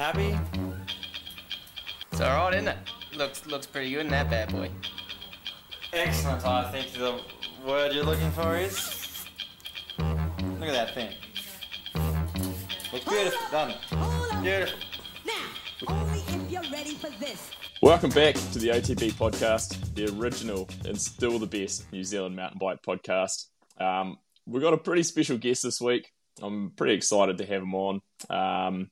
leader's garment. Quite happy. It's alright, isn't it? Looks looks pretty good in that bad boy. Excellent, I think the word you're looking for is. Look at that thing. Looks beautiful, doesn't it? Beautiful. Now, only if you're ready for this. Welcome back to the OTB podcast, the original and still the best New Zealand mountain bike podcast. Um, we've got a pretty special guest this week. I'm pretty excited to have him on. Um,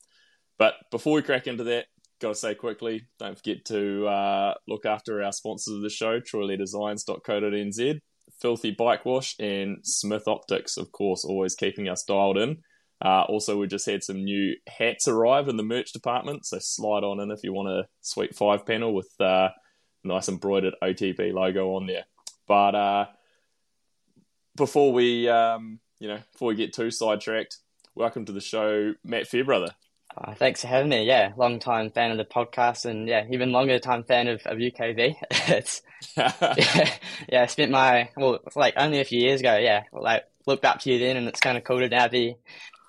but before we crack into that, got to say quickly, don't forget to uh, look after our sponsors of the show, troyledesigns.co.nz, Filthy Bike Wash, and Smith Optics, of course, always keeping us dialed in. Uh, also, we just had some new hats arrive in the merch department, so slide on in if you want a sweet five panel with uh, nice embroidered OTB logo on there. But uh, before we, um, you know, before we get too sidetracked, welcome to the show, Matt Fairbrother. Uh, thanks for having me. Yeah, long time fan of the podcast, and yeah, even longer time fan of, of UKV. it's yeah, yeah, I spent my well, like only a few years ago. Yeah, like looked up to you then, and it's kind of cool to now be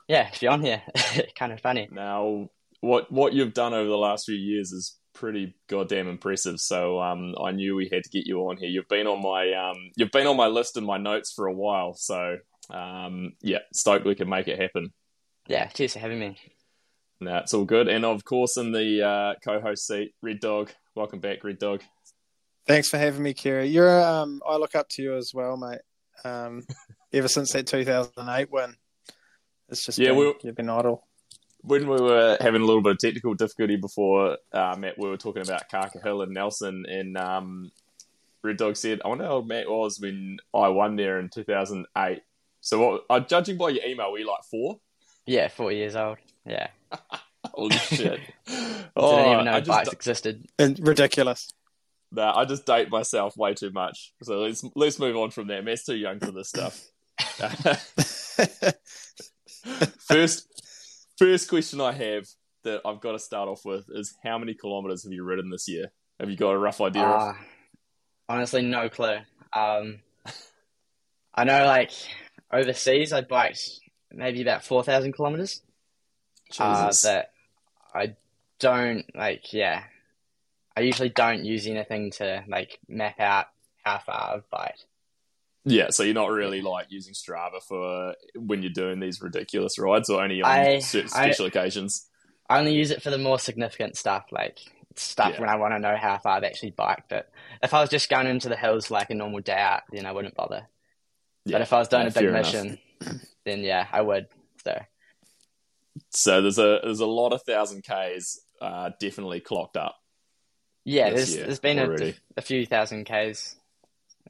yeah, be on here. kind of funny. Now, what what you've done over the last few years is pretty goddamn impressive. So um, I knew we had to get you on here. You've been on my um, you've been on my list and my notes for a while. So um, yeah, stoked we can make it happen. Yeah, cheers for having me. No, it's all good. And of course, in the uh, co-host seat, Red Dog. Welcome back, Red Dog. Thanks for having me, Kerry. You're um, I look up to you as well, mate. Um, ever since that 2008 win, it's just Yeah, been, we- you've been idle. When we were having a little bit of technical difficulty before, uh, Matt, we were talking about Kaka Hill and Nelson, and um, Red Dog said, "I wonder how Matt was when I won there in 2008." So, what, uh, judging by your email, were you like four? Yeah, four years old. Yeah, Holy shit! didn't oh, even know I bikes just, existed. And ridiculous. nah, I just date myself way too much. So let's let's move on from there. Matt's too young for this stuff. first, first question I have that I've got to start off with is how many kilometers have you ridden this year? Have you got a rough idea? Uh, honestly, no clue. Um, I know, like overseas, I biked maybe about four thousand kilometers. Uh, but I don't like. Yeah, I usually don't use anything to like map out how far I've biked. Yeah, so you're not really like using Strava for when you're doing these ridiculous rides, or only on I- certain I- special occasions. I only use it for the more significant stuff, like stuff Yeah. when I want to know how far I've actually biked. But if I was just going into the hills like a normal day out, then I wouldn't bother. Yeah, But if I was doing no, a big fair enough. mission, then yeah, I would. So So there's a there's a lot of thousand k's uh, definitely clocked up. yeah, there's there's been a, a few thousand k's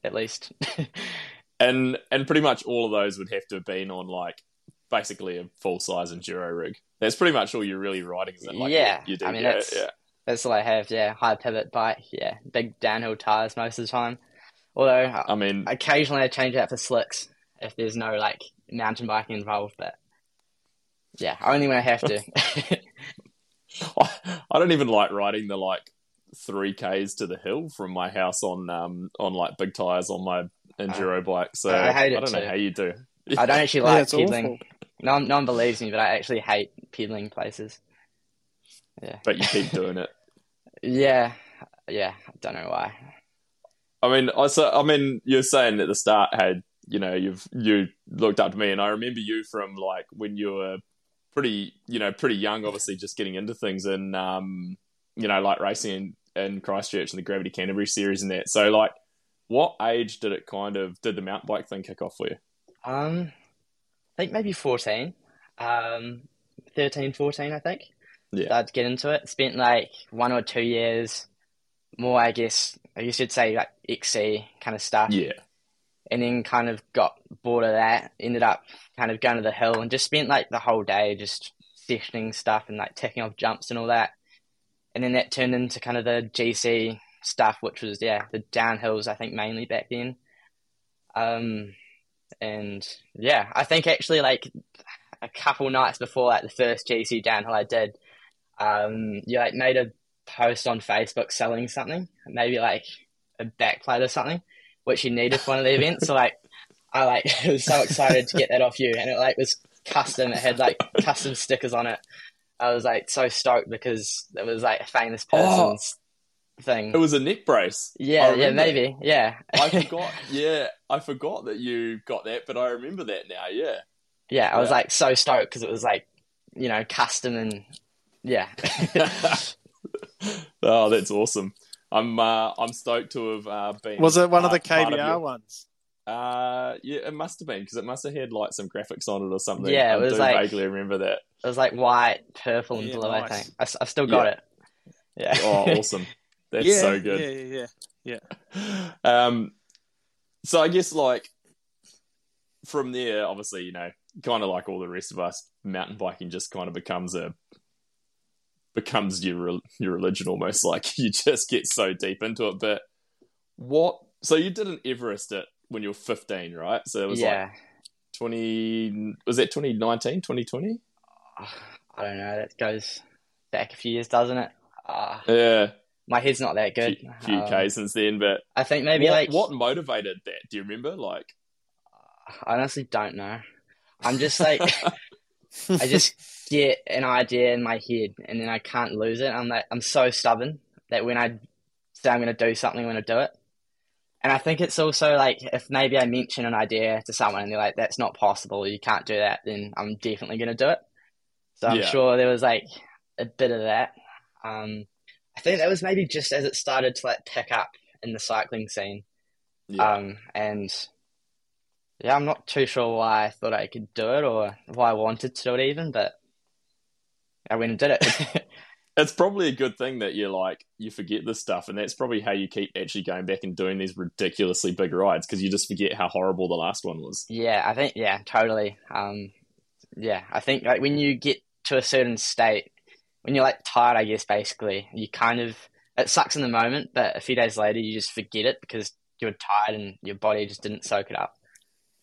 at least. and and pretty much all of those would have to have been on like basically a full size enduro rig. That's pretty much all you're really riding, isn't it? Like, Yeah, you do. I mean, yeah, that's- yeah. That's all I have. Yeah, high pivot bike. Yeah, big downhill tires most of the time. Although I mean, occasionally I change out for slicks if there's no like mountain biking involved. But yeah, only when I have to. I don't even like riding the like three k's to the hill from my house on um on like big tires on my enduro bike. So I hate it don't know how you do. I don't actually like it's pedaling. No, one- no one believes me, but I actually hate pedaling places. Yeah, but you keep doing it. Yeah, yeah. I don't know why. I mean, I so I mean, you're saying at the start, had you know, you've you looked up to me, and I remember you from like when you were pretty, you know, pretty young, obviously just getting into things, and um, you know, like racing in, in Christchurch and the Gravity Canterbury series and that. So, like, what age did it kind of did the mountain bike thing kick off for you? Um, I think maybe 14. Um, 13, 14, I think. Yeah. Started to get into it. Spent like one or two years more, I guess, I guess you'd say like XC kind of stuff. Yeah, And then kind of got bored of that. Ended up kind of going to the hill and just spent like the whole day just sessioning stuff and like taking off jumps and all that. And then that turned into kind of the GC stuff, which was, yeah, the downhills, I think, mainly back then. Um, and yeah, I think actually like a couple nights before like the first GC downhill I did, um, you like made a post on Facebook selling something, maybe like a backplate or something, which you needed for one of the events. So like, I like was so excited to get that off you, and it like was custom. It had like custom stickers on it. I was like so stoked because it was like a famous Oh. person's thing. It was a neck brace. Yeah, yeah, maybe, yeah. I forgot. Yeah, I forgot that you got that, but I remember that now. Yeah. yeah, I was like so stoked because it was like you know custom and yeah. oh, that's awesome. I'm uh, I'm stoked to have uh, been. Was it one of the part- part KBR your- ones? Uh, yeah, it must have been because it must have had like some graphics on it or something. Yeah, it I was do like- vaguely remember that. It was like white, purple, and Yeah, blue. I nice. think I still got Yeah. it. Yeah. Oh, awesome! That's yeah, so good. Yeah, yeah, yeah. Um, so I guess like from there, obviously, you know, kind of like all the rest of us, mountain biking just kind of becomes a becomes your your religion almost. Like you just get so deep into it. But what? So you did an Everest at when you were fifteen, right? So it was yeah. like twenty. Was that 2019, 2020? I don't know. That goes back a few years, doesn't it? Uh, Yeah, my head's not that good. few, few Um, K since then. But I think maybe what, like what motivated that? Do you remember? Like, I honestly don't know. I'm just like I just get an idea in my head and then I can't lose it. I'm like I'm so stubborn that when I say I'm going to do something, I'm going to do it. And I think it's also like if maybe I mention an idea to someone and they're like, "That's not possible. You can't do that," then I'm definitely going to do it. So I'm Yeah. sure there was like a bit of that. Um, I think that was maybe just as it started to like pick up in the cycling scene. yeah. Um, and yeah, I'm not too sure why I thought I could do it or why I wanted to do it even, but I went and did it. it's probably a good thing that you're like you forget this stuff and that's probably how you keep actually going back and doing these ridiculously big rides because you just forget how horrible the last one was yeah, I think yeah, totally. Um, yeah, I think like when you get to a certain state, when you're like tired, I guess basically, you kind of it sucks in the moment, but a few days later you just forget it because you're tired and your body just didn't soak it up.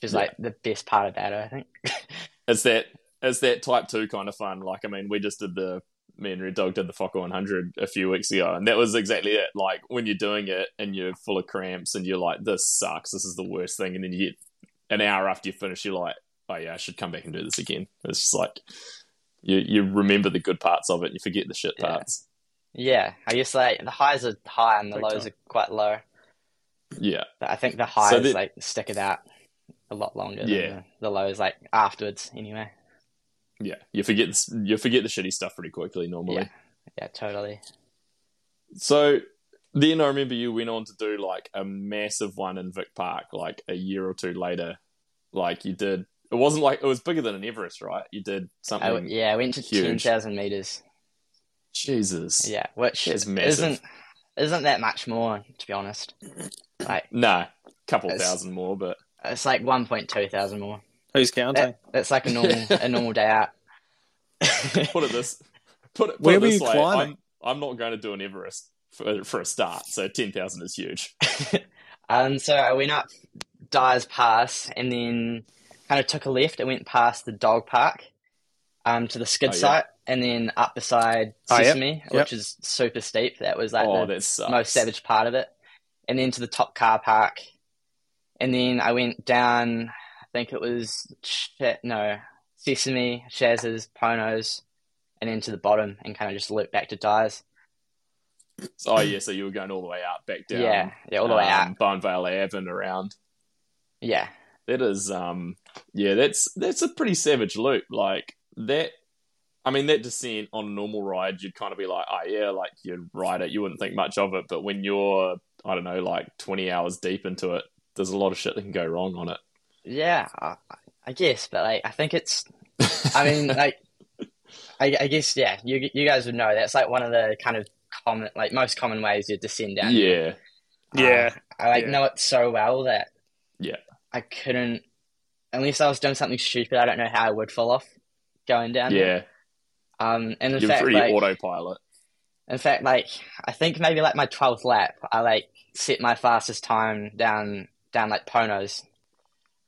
Which is Yeah. like the best part about it, I think. it's that it's that type 2 kind of fun like i mean we just did the me and red dog did the foco 100 a few weeks ago and that was exactly it like when you're doing it and you're full of cramps and you're like this sucks this is the worst thing and then you get an hour after you finish you're like oh yeah i should come back and do this again it's just like you you remember the good parts of it and you forget the shit Yeah. parts yeah, I guess like the highs are high and the Big lows time. are quite low. yeah But I think the highs that- like stick it out a lot longer Yeah. than the, the lows, like afterwards anyway. Yeah, you forget you forget the shitty stuff pretty quickly normally. Yeah. Yeah, totally. So then I remember you went on to do like a massive one in Vic Park, like a year or two later. Like you did, it wasn't like it was bigger than an Everest, right? You did something. I, yeah, I went to huge. ten thousand meters. Jesus. Yeah, which massive. isn't isn't that much more to be honest. Like no, Nah, couple thousand more, but it's like one point two thousand more. Who's counting? That, that's like a normal a normal day out. put it this, put it, put Where it were this you way. climbing? I'm, I'm not going to do an Everest for, for a start, so ten thousand is huge. Um, so I went up Dyer's Pass and then kind of took a left. I went past the dog park um, to the skid Oh, yeah. site and then up beside Oh, yep. Sesame, Yep. which is super steep. That was like oh, the most savage part of it. And then to the top car park. And then I went down, I think it was, Ch- no, Sesame, Shaz's, Ponos, and then to the bottom and kind of just loop back to Dyer's. Oh yeah, so you were going all the way out, back down. Yeah, yeah, all the way um, out. Bowenvale Ave and around. Yeah, That is, um, yeah, that's that's a pretty savage loop. Like that, I mean, that descent on a normal ride, you'd kind of be like, oh yeah, like you'd ride it, you wouldn't think much of it. But when you're, I don't know, like twenty hours deep into it, there's a lot of shit that can go wrong on it. Yeah, I, I guess, but like, I think it's I mean, like, I, I guess, yeah, you you guys would know that's like one of the kind of common, like, most common ways you descend down. yeah, Yeah. Uh, I like Yeah. know it so well that Yeah. I couldn't, unless I was doing something stupid. I don't know how I would fall off going down. there. yeah, Um, and in you're fact, pretty like, autopilot. in fact, like, I think maybe like my twelfth lap, I like set my fastest time down down like Ponos,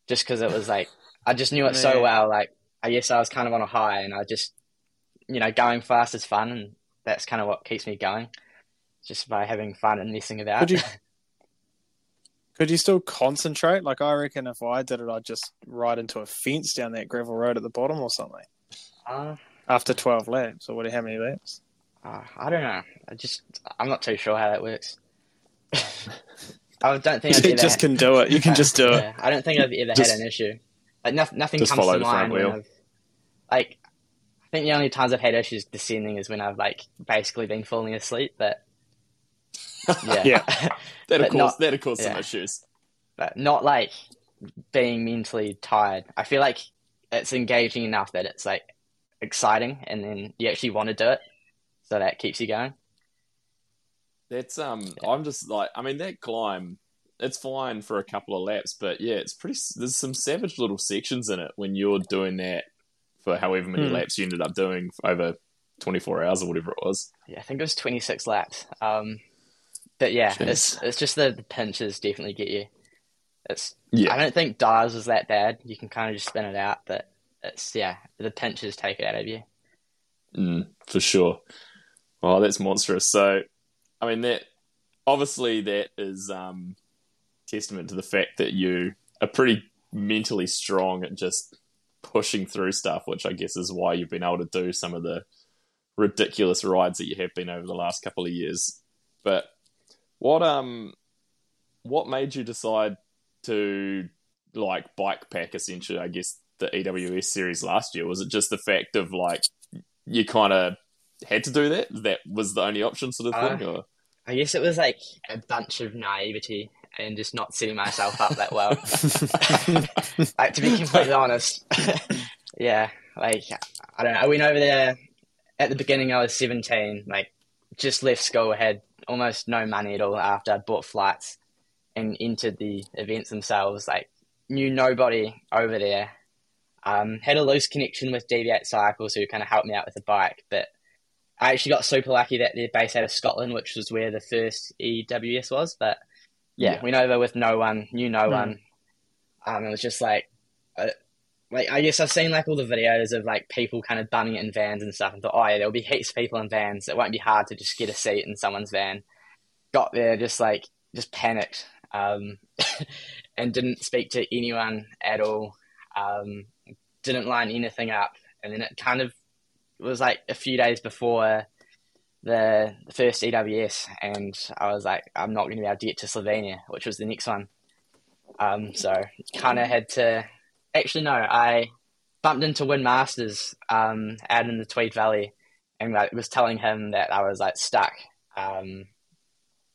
just because it was like I just knew it so well. Like, I guess I was kind of on a high, and I just, you know, going fast is fun, and that's kind of what keeps me going, just by having fun and messing about. Could you Could you still concentrate? Like I reckon if I did it, I'd just ride into a fence down that gravel road at the bottom or something. Uh, After twelve laps, or what? How many laps? uh, I don't know. I just I'm not too sure how that works. I don't think I've You ever just can do it. You can just do it. Yeah, I don't think I've ever Just- had an issue. Like noth- nothing Just comes follow to the mind when wheel. Like. I think the only times I've had issues descending is when I've like basically been falling asleep. But yeah, Yeah. That of But course, not- that of course some yeah. issues. but not like being mentally tired. I feel like it's engaging enough that it's like exciting, and then you actually want to do it, so that keeps you going. That's um, I'm just like, I mean, that climb, it's fine for a couple of laps, but yeah, it's pretty. There's some savage little sections in it when you're doing that for however many Hmm. laps you ended up doing over 24 hours or whatever it was. Yeah, I think it was 26 laps. Um, but yeah, it's it's just the, the pinches definitely get you. It's Yeah. I don't think Dyer's is that bad. You can kind of just spin it out, but it's yeah, the pinches take it out of you. Mm, for sure. Oh, that's monstrous. So, I mean, that obviously that is um, testament to the fact that you are pretty mentally strong at just pushing through stuff, which I guess is why you've been able to do some of the ridiculous rides that you have been over the last couple of years. But what um, what made you decide to like bike pack essentially? I guess the EWS series last year was it just the fact of like you kind of had to do that? That was the only option, sort of Uh, thing. Or I guess it was like a bunch of naivety and just not setting myself up that well. like to be completely honest, yeah. Like I don't know. I went over there at the beginning. I was seventeen. Like just left school. Had almost no money at all after I bought flights and entered the events themselves. Like knew nobody over there. Um, had a loose connection with Deviate Cycles who kind of helped me out with the bike, but I actually got super lucky that they're based out of Scotland, which was where the first EWS was. But yeah, Yeah. went over with no one, knew no Hmm. one. Um, it was just like, uh, like I guess I've seen like all the videos of like people kind of bunning it in vans and stuff, and thought, oh yeah, there'll be heaps of people in vans. It won't be hard to just get a seat in someone's van. Got there, just like just panicked, um, and didn't speak to anyone at all. Um, didn't line anything up, and then it kind of was like a few days before the, the first EWS, and I was like, I'm not going to be able to get to Slovenia, which was the next one. Um, so kind of had to. Actually, no, I bumped into Wyn Masters um, out in the Tweed Valley, and like was telling him that I was like stuck. Um,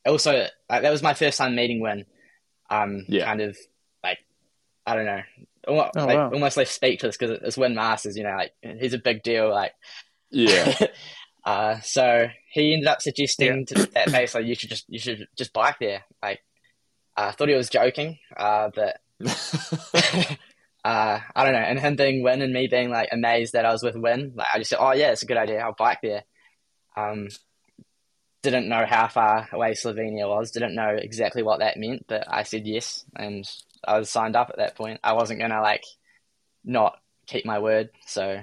also, like, that was my first time meeting Wyn. Um, Yeah. kind of like I don't know, almost, Oh, like, wow. almost left speechless because it's Wyn Masters. You know, like he's a big deal. Like yeah, uh, so he ended up suggesting to, that basically you should just you should just bike there. Like I thought he was joking, uh, but uh, I don't know. And him being Wyn and me being like amazed that I was with Wyn, like I just said, oh yeah, it's a good idea. I'll bike there. Um, didn't know how far away Slovenia was. Didn't know exactly what that meant, but I said yes, and I was signed up at that point. I wasn't gonna like not keep my word, so.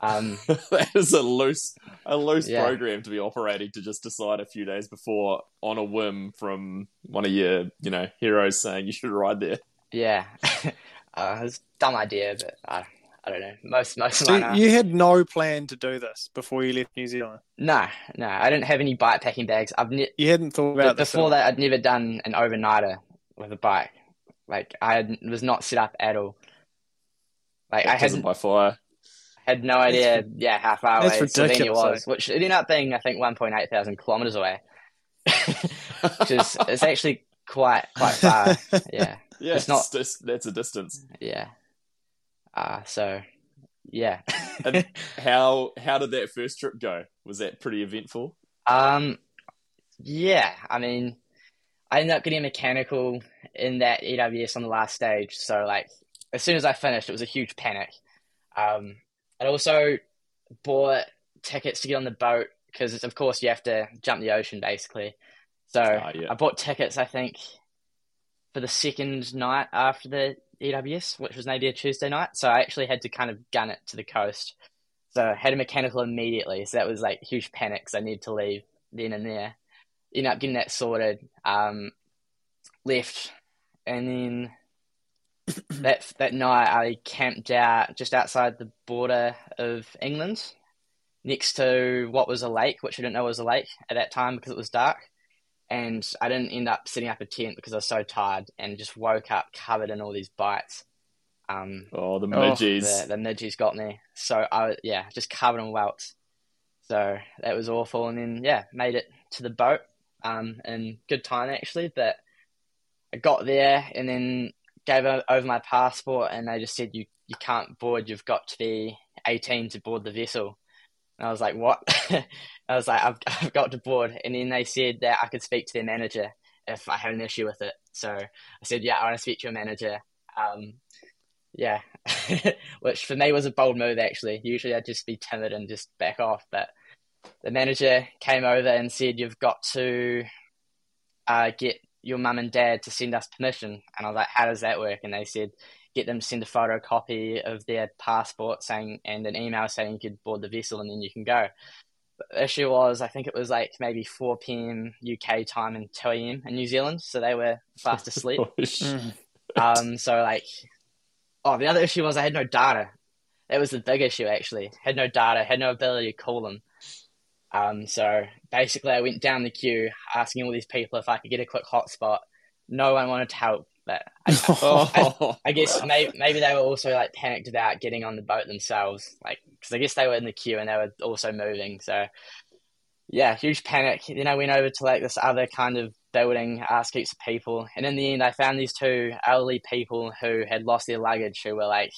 Um, that is a loose, a loose Yeah. program to be operating to just decide a few days before on a whim from one of your, you know, heroes saying you should ride there. Yeah, uh, it was a dumb idea, but I, I don't know. Most most of So mine you had no plan to do this before you left New Zealand. no, no, I didn't have any bike packing bags. I've ne- You hadn't thought about this. before at that. I'd never done an overnighter with a bike. Like I had, was not set up at all. Like I Baptism had by fire. had no idea, yeah, how far away That's Slovenia was, which it ended up being, I think, one point eight thousand kilometers away, which is it's actually quite quite far. Yeah, Yeah, It's not- it's just- that's a distance. yeah. Uh so yeah. And how how did that first trip go? Was that pretty eventful? Um, yeah, I mean, I ended up getting a mechanical in that EWS on the last stage. So, like, as soon as I finished, it was a huge panic. Um, I also bought tickets to get on the boat because, of course, you have to jump the ocean basically. So, Ah, yeah. I bought tickets, I think, for the second night after the EWS, which was maybe a Tuesday night. So, I actually had to kind of gun it to the coast. So I had a mechanical immediately. So that was like huge panic because I needed to leave then and there. Ended up getting that sorted. Um, left, and then that that night I camped out just outside the border of England, next to what was a lake, which I didn't know was a lake at that time because it was dark. And I didn't end up setting up a tent because I was so tired and just woke up covered in all these bites. Um, Oh, the Oh, the, the midges got me. So I yeah, just covered in welts. So that was awful. And then yeah, made it to the boat um, in good time actually. But I got there and then gave over my passport, and they just said you you can't board. You've got to be 18 to board the vessel. And I was like, what? I was like, I've I've got to board. And then they said that I could speak to their manager if I had an issue with it. So I said, yeah, I want to speak to your manager. Um, yeah, which for me was a bold move actually. Usually I'd just be timid and just back off, but the manager came over and said, "You've got to uh, get your mum and dad to send us permission." And I was like, "How does that work?" And they said, "Get them to send a photocopy of their passport saying and an email saying you could board the vessel, and then you can go." But the issue was, I think it was like maybe 4 p.m. UK time and 2 a.m. in New Zealand, so they were fast asleep. Sh- Mm. Um, so like, oh, the other issue was I had no data. That was the big issue actually. Had no data, had no ability to call them. Um, so basically, I went down the queue asking all these people if I could get a quick hotspot. No one wanted to help, but I, Oh, I guess maybe, maybe they were also like panicked about getting on the boat themselves, like because I guess they were in the queue and they were also moving. So yeah, huge panic. Then I went over to like this other kind of building, asked heaps of people, and in the end, I found these two elderly people who had lost their luggage, who were like,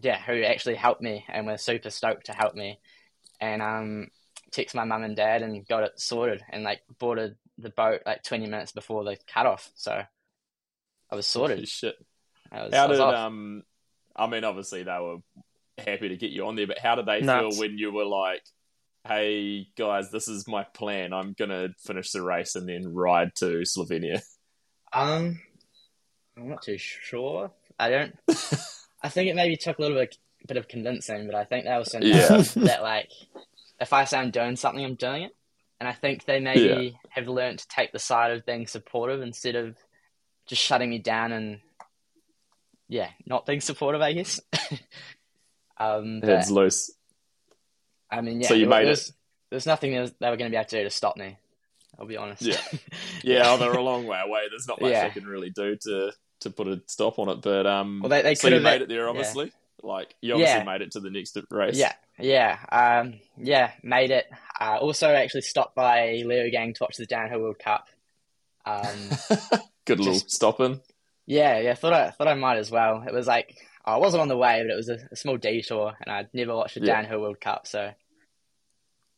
yeah, who actually helped me and were super stoked to help me, and um, text my mum and dad and got it sorted, and like boarded the boat like twenty minutes before the cutoff. So I was sorted. shit. I was, How I was did off. um? I mean, obviously they were happy to get you on there, but how did they Nuts. feel when you were like, "Hey guys, this is my plan. I'm gonna finish the race and then ride to Slovenia." Um, I'm not too sure. I don't. I think it maybe took a little bit, bit of convincing, but I think they also know Yeah. that like, if I say I'm doing something, I'm doing it, and I think they maybe have learned to take the side of being supportive instead of just shutting me down and yeah, not being supportive. I guess. um, Heads loose. I mean, yeah. So you there- made it. there's, There's nothing they they were going to be able to do to stop me. I'll be honest. Yeah. Yeah, oh, they're a long way away. There's not much Yeah. they can really do to to put a stop on it. But um, Well, they- they so you made it there, yeah. obviously. Like you obviously Yeah. made it to the next race. Yeah, yeah, um, yeah, made it. Uh, also, actually stopped by Leogang to watch the Downhill World Cup. Um, Good little Just- stopping. yeah, yeah, thought I thought I might as well. It was like I wasn't on the way, but it was a, a small detour, and I'd never watched the Yeah. Downhill World Cup, so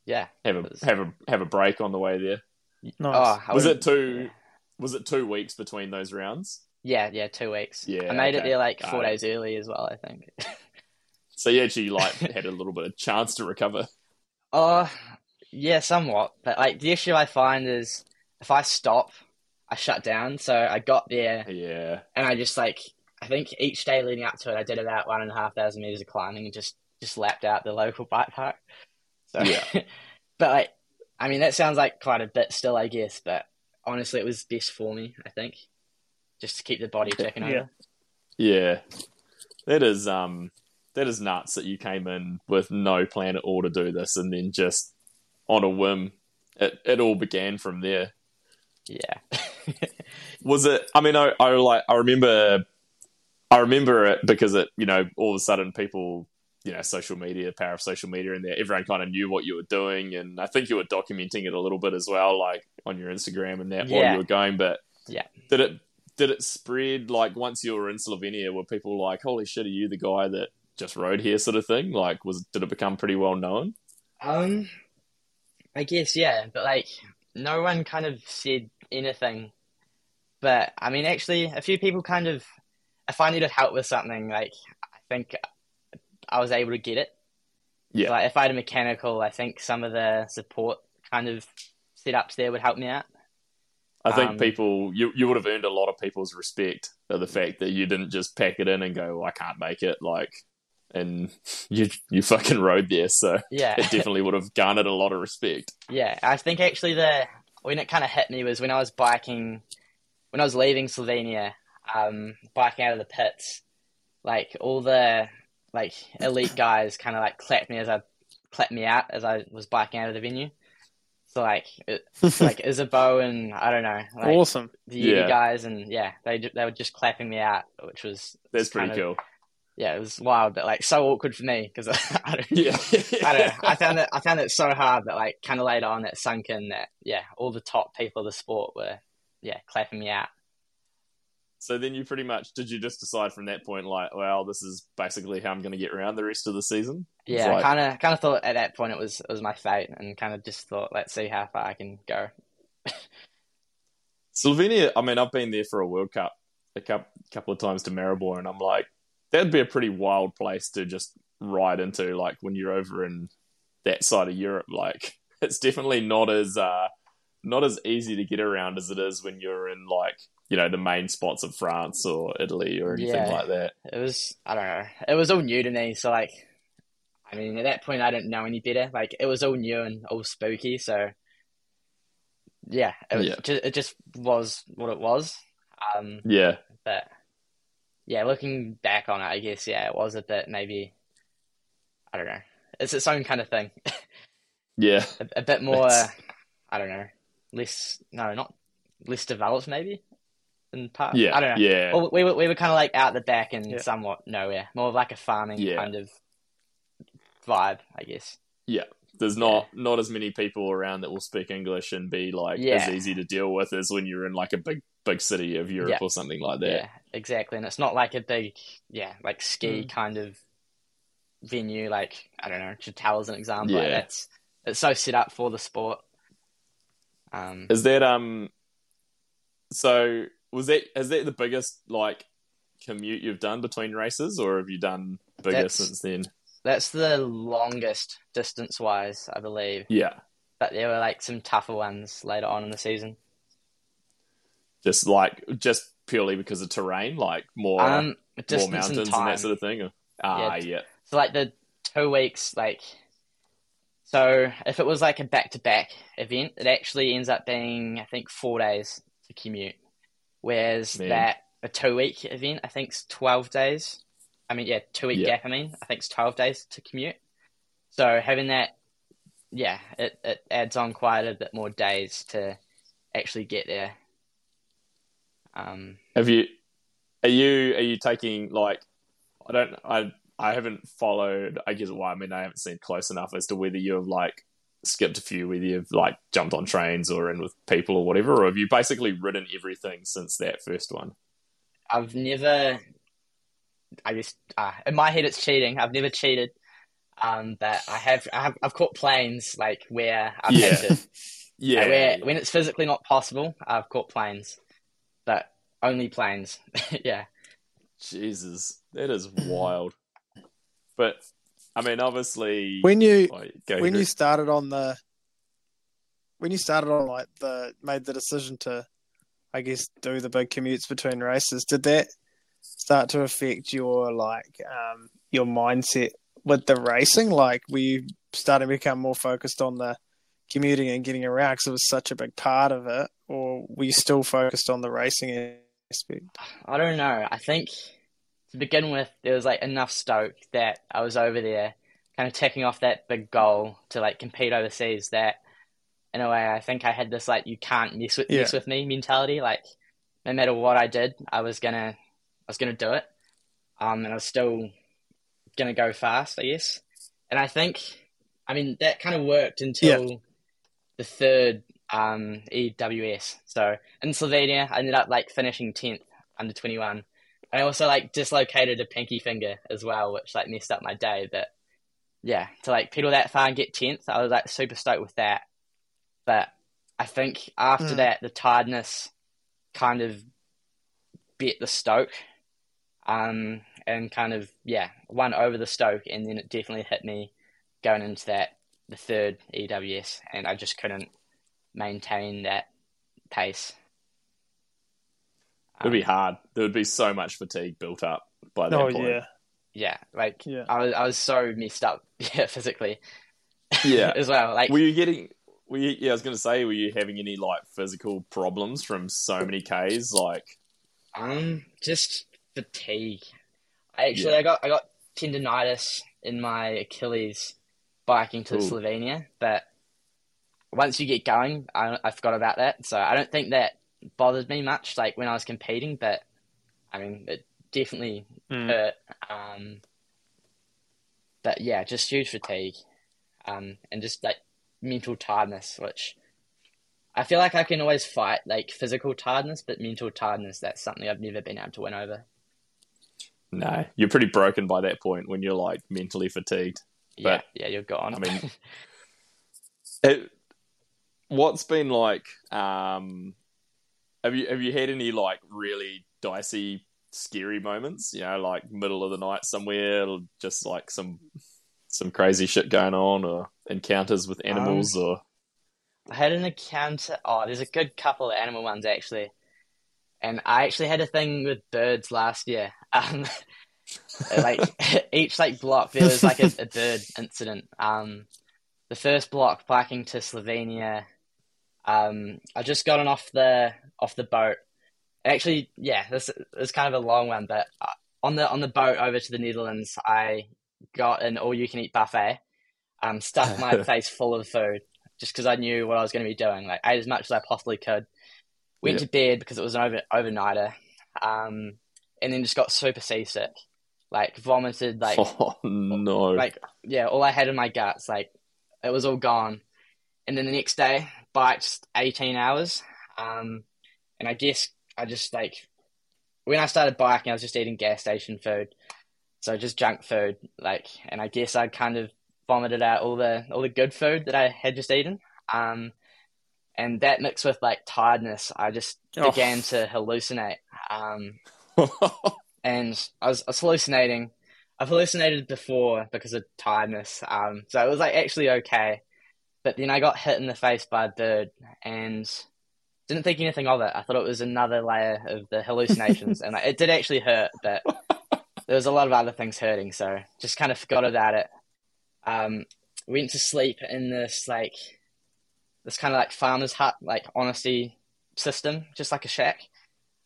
yeah. Have a was- have a have a break on the way there. Nice. Oh, Was it two? Was it two weeks between those rounds? Yeah, yeah, two weeks. Yeah, I made it there like four Uh, days early as well. I think. So you actually like had a little bit of chance to recover. Oh, yeah, somewhat. But like the issue I find is if I stop, I shut down. So I got there Yeah. and I just like I think each day leading up to it, I did about one and a half thousand meters of climbing and just just lapped out the local bike park. So, Yeah. but like, I mean, that sounds like quite a bit still, I guess. But honestly, it was best for me. I think just to keep the body checking Yeah. over. Yeah. That is um that is nuts that you came in with no plan at all to do this and then just on a whim it, it all began from there. Yeah. Was it I mean I, I like I remember I remember it because it, you know, all of a sudden people you know, social media, power of social media and there everyone kind of knew what you were doing and I think you were documenting it a little bit as well, like on your Instagram and that while you were going, but Yeah. did it did it spread like once you were in Slovenia were people like, Holy shit, are you the guy that just rode here sort of thing? Like was did it become pretty well known? Um, I guess yeah, but like no one kind of said anything. But I mean, actually, a few people kind of, if I needed help with something, like I think I was able to get it. Yeah. Like if I had a mechanical, I think some of the support kind of setups there would help me out. I think Um, people you you would have earned a lot of people's respect for the fact that you didn't just pack it in and go, well, I can't make it, like and you you fucking rode there, so Yeah. it definitely would have garnered a lot of respect. Yeah, I think actually the when it kind of hit me was when I was biking when I was leaving Slovenia, um, biking out of the pits, like all the like elite guys kind of like clapped me as I clapped me out as I was biking out of the venue. So like it, like Isabeau and I don't know, like awesome. the Yeti Yeah. guys, and yeah, they they were just clapping me out, which was That's pretty kind of- cool. Yeah, it was wild, but like so awkward for me because I don't, Yeah. I don't know. I found it. I found it so hard that like kind of later on it sunk in that yeah, all the top people of the sport were yeah clapping me out. So then you pretty much did you just decide from that point like, well, this is basically how I'm going to get around the rest of the season? Yeah, like- kind of kind of thought at that point it was it was my fate, and kind of just thought let's see how far I can go. Slovenia. I mean, I've been there for a World Cup a couple of times to Maribor, and I'm like, that'd be a pretty wild place to just ride into. Like when you're over in that side of Europe, like it's definitely not as uh, not as easy to get around as it is when you're in like you know the main spots of France or Italy or anything Yeah. like that. It was I don't know. It was all new to me, so like, I mean, at that point I didn't know any better. Like it was all new and all spooky, so yeah, it, was Yeah. Ju- it just was what it was. Um, Yeah, but yeah, looking back on it, I guess yeah, it was a bit maybe I don't know. It's its own kind of thing. yeah, a, a bit more. That's- uh, I don't know. Less no, not less developed maybe. In part, yeah, I don't know. yeah. Well, we were we were kind of like out the back and Yeah. somewhat nowhere, more of like a farming Yeah. kind of vibe, I guess. Yeah, there's not not as many people around that will speak English and be like as easy to deal with as when you're in like a big big city of Europe Yeah. or something like that. Yeah, exactly. And it's not like a big, yeah, like ski Mm. kind of venue. Like I don't know, Châtel as an example. Like, Yeah. it's it's so set up for the sport. Um, Is that um? So was that is that the biggest like commute you've done between races, or have you done bigger since then? that's the longest distance wise, I believe. Yeah, But there were like some tougher ones later on in the season. Just like just purely because of terrain, like more Um, more mountains and and, that sort of thing. Or- Ah, Yeah. yeah, So like the two weeks, like so if it was like a back to back event, it actually ends up being I think four days to commute. Whereas Man. that a two week event, I think, is twelve days. I mean, yeah, two week Yeah. gap. I mean, I think it's twelve days to commute. So having that, yeah, it it adds on quite a bit more days to actually get there. Um, Have you? Are you? Are you taking like? I don't. I. I haven't followed. I guess why. I mean, I haven't seen close enough as to whether you have like skipped a few, whether you've like jumped on trains or in with people or whatever, or have you basically ridden everything since that first one? I've never. I just uh, in my head it's cheating. I've never cheated, um, but I have. I have. I've caught planes like where I've Yeah. had to. Yeah. like, where when it's physically not possible, I've caught planes, but only planes. yeah, Jesus, that is wild. But I mean, obviously, When you oh, when Drew. you started on the when you started on like the made the decision to I guess do the big commutes between races, did that start to affect your like um your mindset with the racing? Like were you starting to become more focused on the commuting and getting around because it was such a big part of it, or were you still focused on the racing aspect? I don't know. I think to begin with, there was like enough stoke that I was over there, kind of ticking off that big goal to like compete overseas. That in a way, I think I had this like you can't mess with mess with me mentality. Like no matter what I did, I was gonna I was gonna do it. Um, and I was still gonna go fast, I guess. And I think, I mean, that kind of worked until the third um EWS. So in Slovenia, I ended up like finishing tenth under twenty one. I also like dislocated a pinky finger as well, which like messed up my day. But yeah, to like pedal that far and get tenth, I was like super stoked with that. But I think after Mm. that, the tiredness kind of bit the stoke, um, and kind of yeah won over the stoke, and then it definitely hit me going into that the third EWS, and I just couldn't maintain that pace. it'd be hard. There would be so much fatigue built up by that Oh point. yeah, yeah, like Yeah. I was I was so messed up, yeah, physically Yeah. as well. Like Were you getting were you, yeah, I was going to say, were you having any like physical problems from so many Ks? Like, Um, just fatigue. I actually Yeah. I got I got tendonitis in my Achilles biking to Ooh. Slovenia, but once you get going, I I forgot about that. So I don't think that bothered me much, like when I was competing. But I mean, it definitely Mm. hurt. Um, but yeah, just huge fatigue, um, and just like mental tiredness, which I feel like I can always fight like physical tiredness, but mental tiredness, that's something I've never been able to win over. no, you're pretty broken by that point when you're like mentally fatigued. Yeah, But, yeah, you're gone. I mean, It, what's been like? Um, have you have you had any like really dicey, scary moments? You know, like middle of the night somewhere, or just like some some crazy shit going on, or encounters with animals, or I had an encounter. Oh, there's a good couple of animal ones actually, and I actually had a thing with birds last year. Um, like each like block, there was like a, a bird incident. Um, the first block biking to Slovenia. Um, I just gotten off the off the boat. Actually, yeah, this is kind of a long one, but uh, on the on the boat over to the Netherlands, I got an all you can eat buffet. Um, stuffed my face full of food just because I knew what I was going to be doing. Like ate as much as I possibly could. Went Yeah. to bed because it was an over overnighter, um, and then just got super seasick. Like vomited, like oh no, like yeah, all I had in my guts, like it was all gone. And then the next day, biked eighteen hours. Um, and I guess I just like when I started biking, I was just eating gas station food, so just junk food. Like, and I guess I kind of vomited out all the all the good food that I had just eaten. Um, and that mixed with like tiredness, I just Oh. began to hallucinate. Um, and I was, I was hallucinating. I've hallucinated before because of tiredness, um, so it was like actually okay. But then I got hit in the face by a bird and didn't think anything of it. I thought it was another layer of the hallucinations, and like, it did actually hurt, but there was a lot of other things hurting, so just kind of forgot about it. Um, went to sleep in this like this kind of like farmer's hut, like honesty system, just like a shack.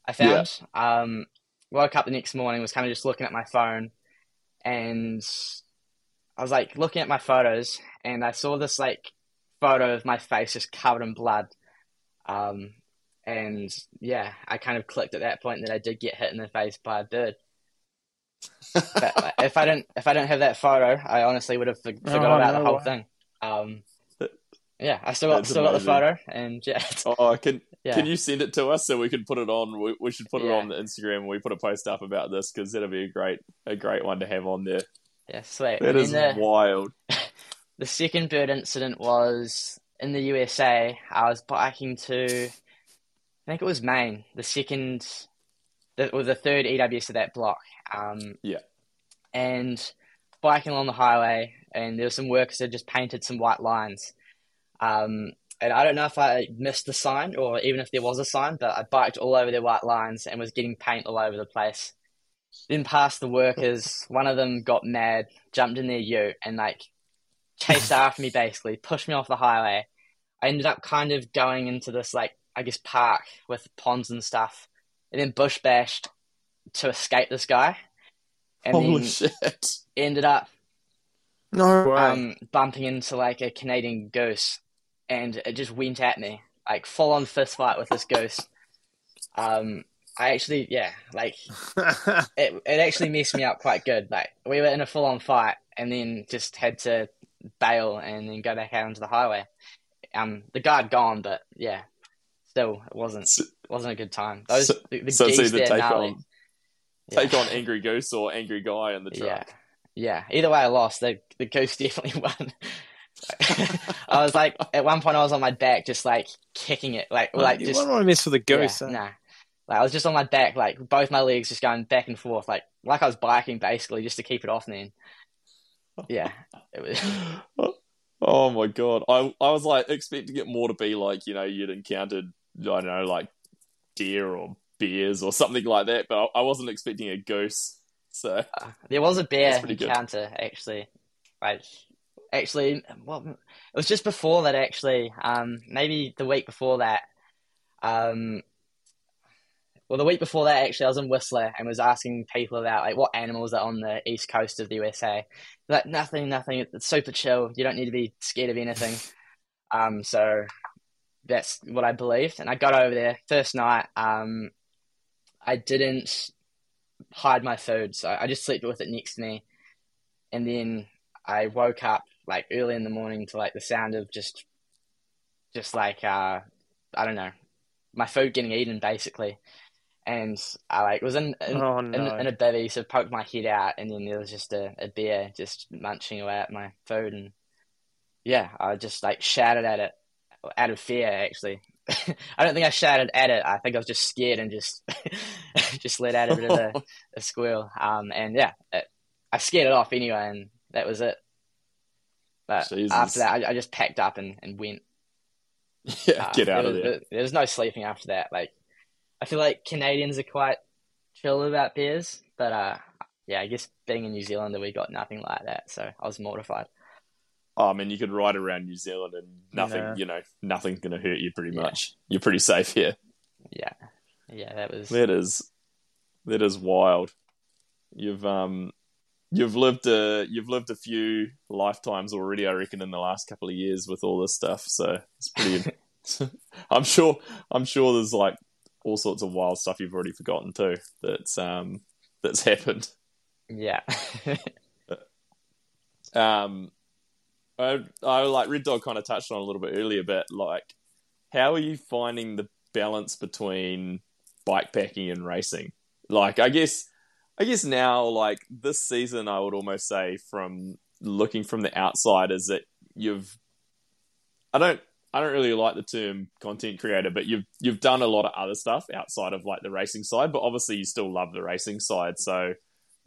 I found. Um, woke up the next morning, was kind of just looking at my phone, and I was like looking at my photos, and I saw this like photo of my face just covered in blood. Um, and yeah, I kind of clicked at that point that I did get hit in the face by a bird. but like, if I didn't, if I didn't have that photo, I honestly would have for- forgot Oh, about no the whole way. thing. Um, yeah, I still got That's still got the photo, and yeah, oh, can yeah. can you send it to us so we can put it on? We, we should put it Yeah. on the Instagram. We put a post up about this because that'll be a great a great one to have on there. yeah, sweet. That And is the- wild. The second bird incident was in the USA. I was biking to, I think it was Maine. The second, the, or the third EWS of that block. Um, Yeah. And biking along the highway, and there were some workers that just painted some white lines. Um, and I don't know if I missed the sign or even if there was a sign, but I biked all over their white lines and was getting paint all over the place. Then past the workers, one of them got mad, jumped in their ute, and like chased after me basically, pushed me off the highway. I ended up kind of going into this like I guess park with ponds and stuff, and then bush bashed to escape this guy, and Holy then shit! ended up No um, bumping into like a Canadian goose, and it just went at me like full on fist fight with this ghost. Um, I actually yeah like it it actually messed me up quite good. Like we were in a full on fight and then just had to bail and then go back out onto the highway. Um, the guy had gone, but yeah, still it wasn't So- wasn't a good time. Those So- the, the so it's geese either there take gnarly. on Yeah. take on angry goose or angry guy in the Yeah, truck. yeah. Either way, I lost. The the goose definitely won. I was like, at one point, I was on my back, just like kicking it, like like you just wouldn't want to mess with a goose. Yeah, eh? nah. Like I was just on my back, like both my legs just going back and forth, like like I was biking basically, just to keep it off. Then, yeah, it was. Oh my god! I I was like expecting it more to be like you know you'd encountered I don't know like deer or bears or something like that, but I wasn't expecting a goose. So There was a bear pretty good. encounter actually, like actually, well, it was just before that. Actually, um, maybe the week before that. Um, well, the week before that, actually, I was in Whistler and was asking people about like what animals are on the east coast of the USA. Like nothing, nothing. It's super chill. You don't need to be scared of anything. Um, so that's what I believed, and I got over there first night. Um, I didn't hide my food, so I just slept with it next to me, and then I woke up like early in the morning to like the sound of just, just like uh, I don't know, my food getting eaten basically and I like was in in, Oh, in, no. in a bivvy, so poked my head out, and then there was just a, a bear just munching away at my food, and yeah, I just like shouted at it out of fear. Actually, I don't think I shouted at it. I think I was just scared and just just let out a bit of a, a squeal. Um, and yeah, it, I scared it off anyway, and that was it. But Jesus. after that, I, I just packed up and, and went. Yeah, Uh, get out of was, there. There no sleeping after that. Like, I feel like Canadians are quite chill about beers, but uh, yeah, I guess being in New Zealand, we got nothing like that, so I was mortified. Oh, I mean, you could ride around New Zealand and nothing, Yeah. you know, nothing's going to hurt you pretty Yeah. much. You're pretty safe here. Yeah, yeah, that was That is, that is wild. You've um, you've lived a you've lived a few lifetimes already, I reckon, in the last couple of years with all this stuff. So it's pretty. I'm sure. I'm sure there's like all sorts of wild stuff you've already forgotten too. That's um, that's happened. yeah, Um, I, I like Red Dog kind of touched on a little bit earlier, but like, how are you finding the balance between bike packing and racing? Like, I guess, I guess now, like this season, I would almost say from looking from the outside is that you've, I don't, I don't really like the term content creator, but you've you've done a lot of other stuff outside of like the racing side, but obviously you still love the racing side, so.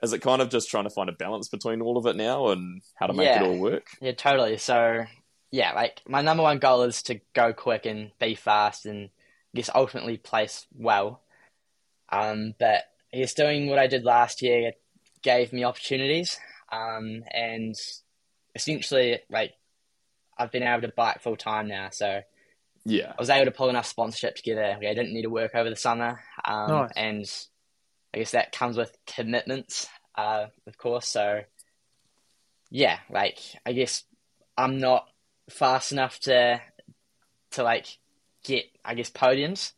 Is it kind of just trying to find a balance between all of it now and how to make Yeah. it all work? yeah, totally. So yeah, like my number one goal is to go quick and be fast, and I guess ultimately place well. Um, but I guess doing what I did last year it gave me opportunities, um, and essentially like I've been able to bike full time now, so Yeah. I was able to pull enough sponsorship together. I didn't need to work over the summer, um, Nice. and I guess that comes with commitments, uh, of course. So, yeah, like I guess I'm not fast enough to to like get I guess podiums.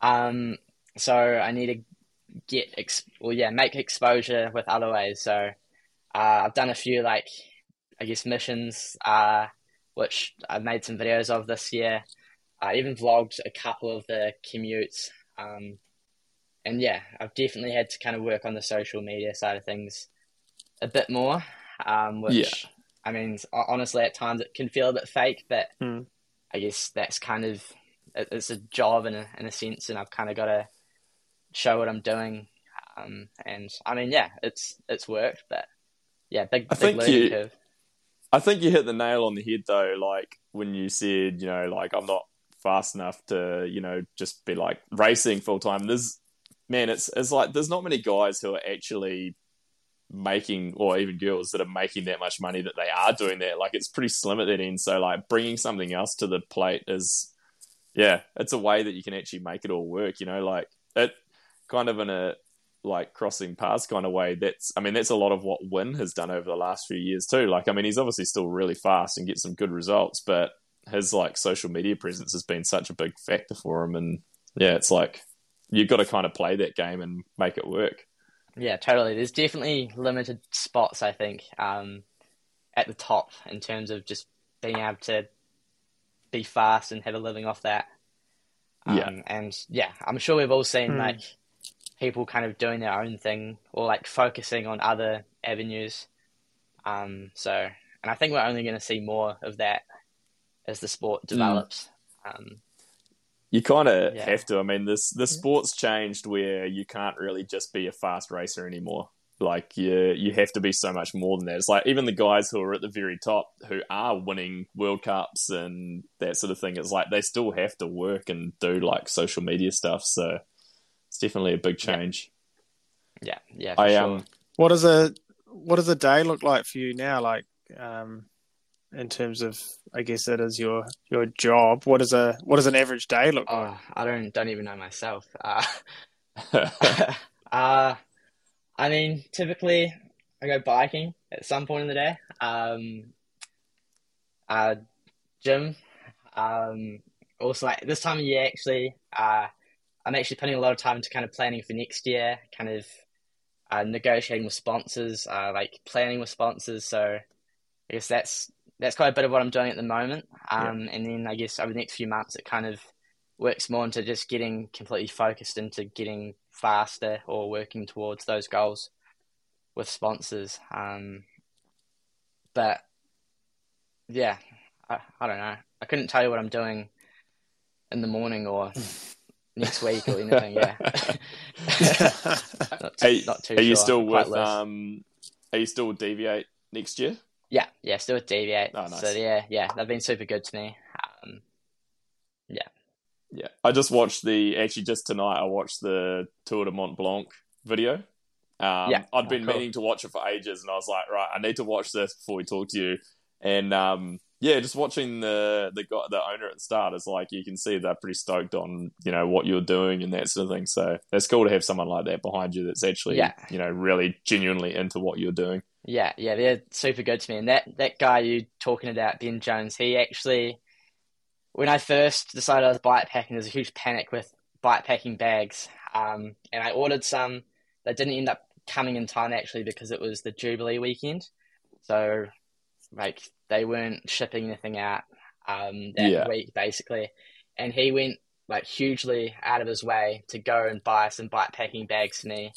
Um, so I need to get ex- well, yeah, make exposure with other ways. So uh, I've done a few like I guess missions, uh, which I've made some videos of this year. I even vlogged a couple of the commutes. Um, and yeah, I've definitely had to kind of work on the social media side of things a bit more. Um, which, Yeah. I mean, honestly, at times it can feel a bit fake, but Hmm. I guess that's kind of it's a job in a in a sense, and I've kind of got to show what I'm doing. Um, and I mean, yeah, it's it's worked, but yeah, big I big think learning you- curve. I think you hit the nail on the head though, like when you said, you know, like I'm not fast enough to, you know, just be like racing full time. There's man, it's it's like there's not many guys who are actually making or even girls that are making that much money that they are doing that. Like it's pretty slim at that end. So like bringing something else to the plate is yeah, it's a way that you can actually make it all work, you know, like it kind of in a like crossing paths kind of way. That's I mean that's a lot of what Wyn has done over the last few years too. Like I mean he's obviously still really fast and gets some good results, but his like social media presence has been such a big factor for him and yeah, it's like you've got to kind of play that game and make it work. Yeah, totally. There's definitely limited spots, I think, um, at the top in terms of just being able to be fast and have a living off that. Um, Yeah. And yeah, I'm sure we've all seen Hmm. like people kind of doing their own thing or like focusing on other avenues. Um, so, and I think we're only going to see more of that as the sport develops. Um, You kind of Yeah. have to. I mean, this the sport's changed where you can't really just be a fast racer anymore. Like you, you have to be so much more than that. It's like even the guys who are at the very top, who are winning World Cups and that sort of thing. It's like they still have to work and do like social media stuff. So it's definitely a big change. yeah, yeah, for I sure. um, What does a what does a day look like for you now? Like, um, in terms of I guess it is your your job. What is a what does an average day look like? Oh, I don't don't even know myself. Uh, uh, I mean, typically I go biking at some point in the day. Um, uh, gym. Um, also, like this time of year, actually, uh, I'm actually putting a lot of time into kind of planning for next year, kind of uh, negotiating with sponsors, uh, like planning with sponsors. So I guess that's that's quite a bit of what I'm doing at the moment. Um, And then I guess over the next few months, it kind of works more into just getting completely focused into getting faster or working towards those goals with sponsors. Um, but yeah, I, I don't know. I couldn't tell you what I'm doing in the morning or next week or anything. Yeah, not, Are, you- not too are you still Quite with um? Are you still with Deviate next year? Yeah, yeah, still with Deviate. Oh, nice. So yeah, yeah, they've been super good to me. Um, Yeah, I just watched the actually just tonight. I watched the Tour de Mont Blanc video. Um, Yeah. I'd been Oh, cool. meaning to watch it for ages, and I was like, right, I need to watch this before we talk to you. And um, yeah, just watching the the guy, the owner at the start is like you can see they're pretty stoked on you know what you're doing and that sort of thing. So it's cool to have someone like that behind you that's actually Yeah. you know really genuinely into what you're doing. Yeah, yeah, they're super good to me. And that, that guy you talking about, Ben Jones, he actually, when I first decided I was bike packing, there was a huge panic with bike packing bags. Um, and I ordered some that didn't end up coming in time actually because it was the Jubilee weekend. So, like, they weren't shipping anything out um, that Yeah. week basically. And he went like hugely out of his way to go and buy some bike packing bags for me.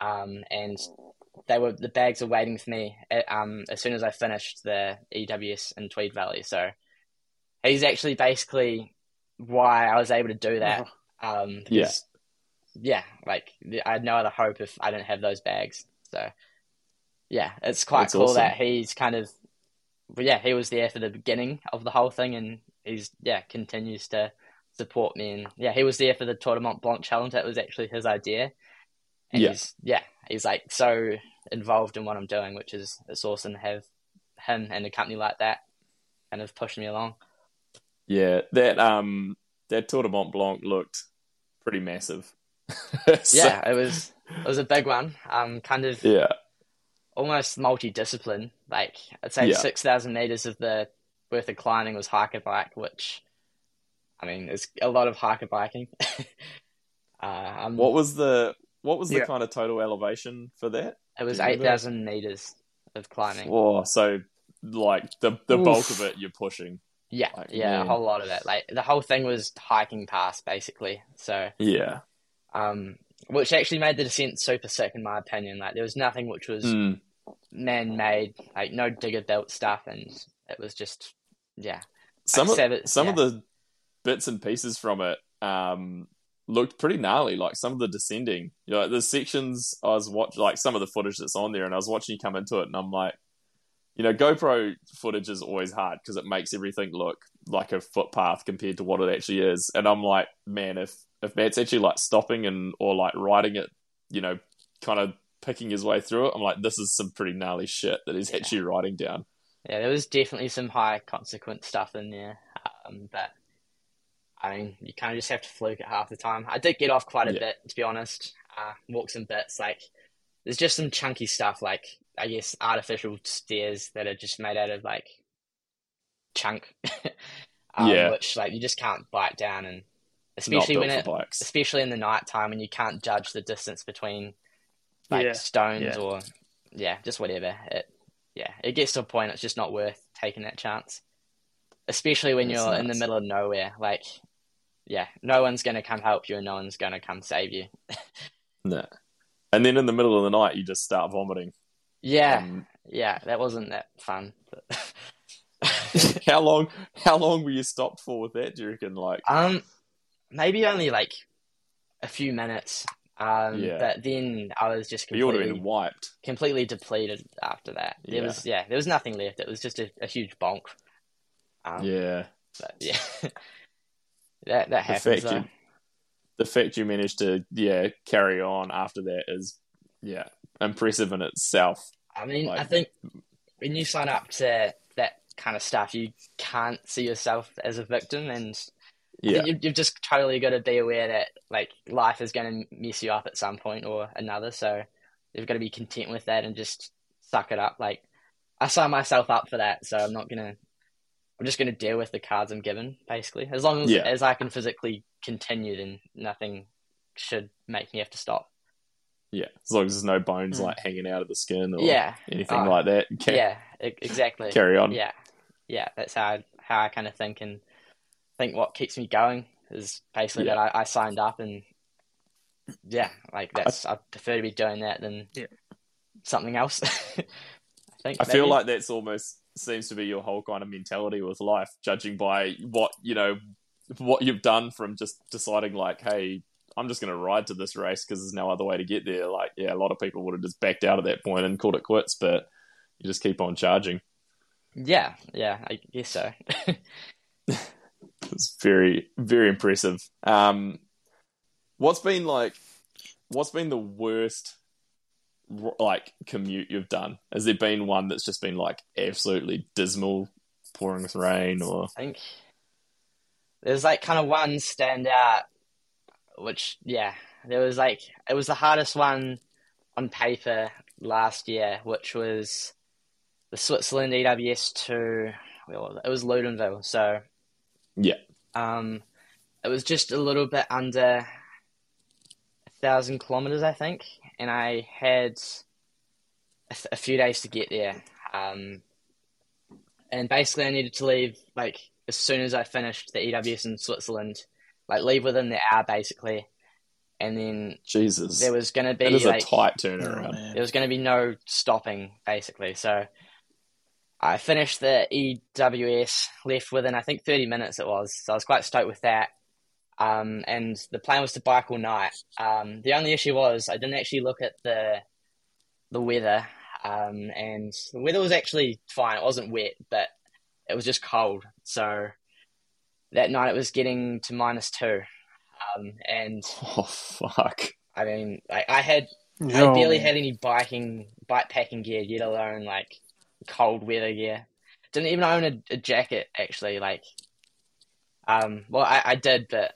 Um, and they were the bags were waiting for me at, um, as soon as I finished the EWS in Tweed Valley. So he's actually basically why I was able to do that. Um, Yeah. yeah, like I had no other hope if I didn't have those bags. So yeah, it's quite That's cool awesome. that he's kind of, well, yeah, he was there for the beginning of the whole thing, and he's yeah continues to support me. And yeah, he was there for the Tour de Mont Blanc challenge. That was actually his idea. And Yeah. he's yeah, he's like so involved in what I'm doing, which is it's awesome to have him and a company like that kind of pushing me along. Yeah, that um that Tour de Mont Blanc looked pretty massive. So- Yeah, it was it was a big one. Um, kind of yeah, almost multi-discipline. Like I'd say Yeah. six thousand meters of the worth of climbing was hiker bike, which I mean is a lot of hiker biking. uh, um, What was the what was the Yeah. kind of total elevation for that? it was do you eight remember? thousand meters of climbing. Oh, so like the the Oof. bulk of it you're pushing. yeah, like, yeah, man. a whole lot of it. Like the whole thing was hiking past basically. So, Yeah. um, which actually made the descent super sick in my opinion. Like there was nothing which was Mm. Man-made, like no digger built stuff, and it was just yeah, Some of seven- some of the bits and pieces from it um looked pretty gnarly. Like some of the descending, you know, the sections I was watching, like some of the footage that's on there, and I was watching you come into it, and I'm like, you know, GoPro footage is always hard because it makes everything look like a footpath compared to what it actually is. And I'm like, man, if if Matt's actually like stopping and or like riding it, you know, kind of picking his way through it, I'm like, this is some pretty gnarly shit that he's Yeah. actually writing down. Yeah, there was definitely some high consequence stuff in there, um, but I mean, you kind of just have to fluke it half the time. I did get off quite a Yeah. bit, to be honest. Uh, walk some bits, like there's just some chunky stuff, like I guess artificial stairs that are just made out of like chunk, um, Yeah. which like you just can't bite down, and especially when it, especially in the night time when you can't judge the distance between like Yeah, stones yeah. or yeah, just whatever. It yeah, it gets to a point it's just not worth taking that chance. Especially when That's you're in the middle of nowhere. Like yeah, no one's gonna come help you and no one's gonna come save you. No. And then in the middle of the night, you just start vomiting. Yeah, Um, yeah, that wasn't that fun. How long? How long were you stopped for with that? Do you reckon? Like, um maybe only like a few minutes. Um Yeah. but then I was just you would have completely wiped. completely depleted after that. There Yeah. was yeah, there was nothing left. It was just a, a huge bonk. Um, yeah. But yeah, that that The happens. fact you, the fact you managed to yeah carry on after that is yeah impressive in itself. I mean, I think when you sign up to that kind of stuff, you can't see yourself as a victim, and Yeah, you, you've just totally got to be aware that like life is going to mess you up at some point or another. So you've got to be content with that and just suck it up. Like I sign myself up for that, so I'm not gonna. I'm just gonna deal with the cards I'm given, basically. As long as Yeah. as I can physically continue, then nothing should make me have to stop. yeah. As long as there's no bones Hmm. like hanging out of the skin or Yeah, anything Oh, like that. Yeah, exactly. Carry on. Yeah, yeah. That's how I, how I kind of think and think. What keeps me going is basically Yeah. that I, I signed up and yeah, like that's I prefer to be doing that than Yeah. something else. I think. I feel like that's almost seems to be your whole kind of mentality with life, judging by what you know, what you've done from just deciding like, hey, I'm just going to ride to this race because there's no other way to get there. Like, yeah, a lot of people would have just backed out at that point and called it quits, but you just keep on charging. Yeah, yeah, I guess so. It's very, very impressive. Um, what's been like? What's been the worst like commute you've done? Has there been one that's just been like absolutely dismal, pouring with rain, or I think there's like kind of one stand out, which yeah, there was like it was the hardest one on paper last year, which was the Switzerland EWS to well, it was Loudenvielle, so yeah, um, it was just a little bit under a thousand kilometers, I think, and I had a, a few days to get there. Um, and basically, I needed to leave like as soon as I finished the EWS in Switzerland, like leave within the hour, basically. And then Jesus, there was going to be it is like a tight Oh, turnaround. man. there was going to be no stopping, basically. So I finished the EWS, left within I think 30 minutes it was. So I was quite stoked with that. Um, and the plan was to bike all night. Um, the only issue was I didn't actually look at the the weather, um, and the weather was actually fine. It wasn't wet, but it was just cold. So that night it was getting to minus two, um, and Oh fuck! I mean, like I had I barely had any biking, bike packing gear, let alone like cold weather gear. Didn't even own a, a jacket actually. Like, um, well, I, I did, but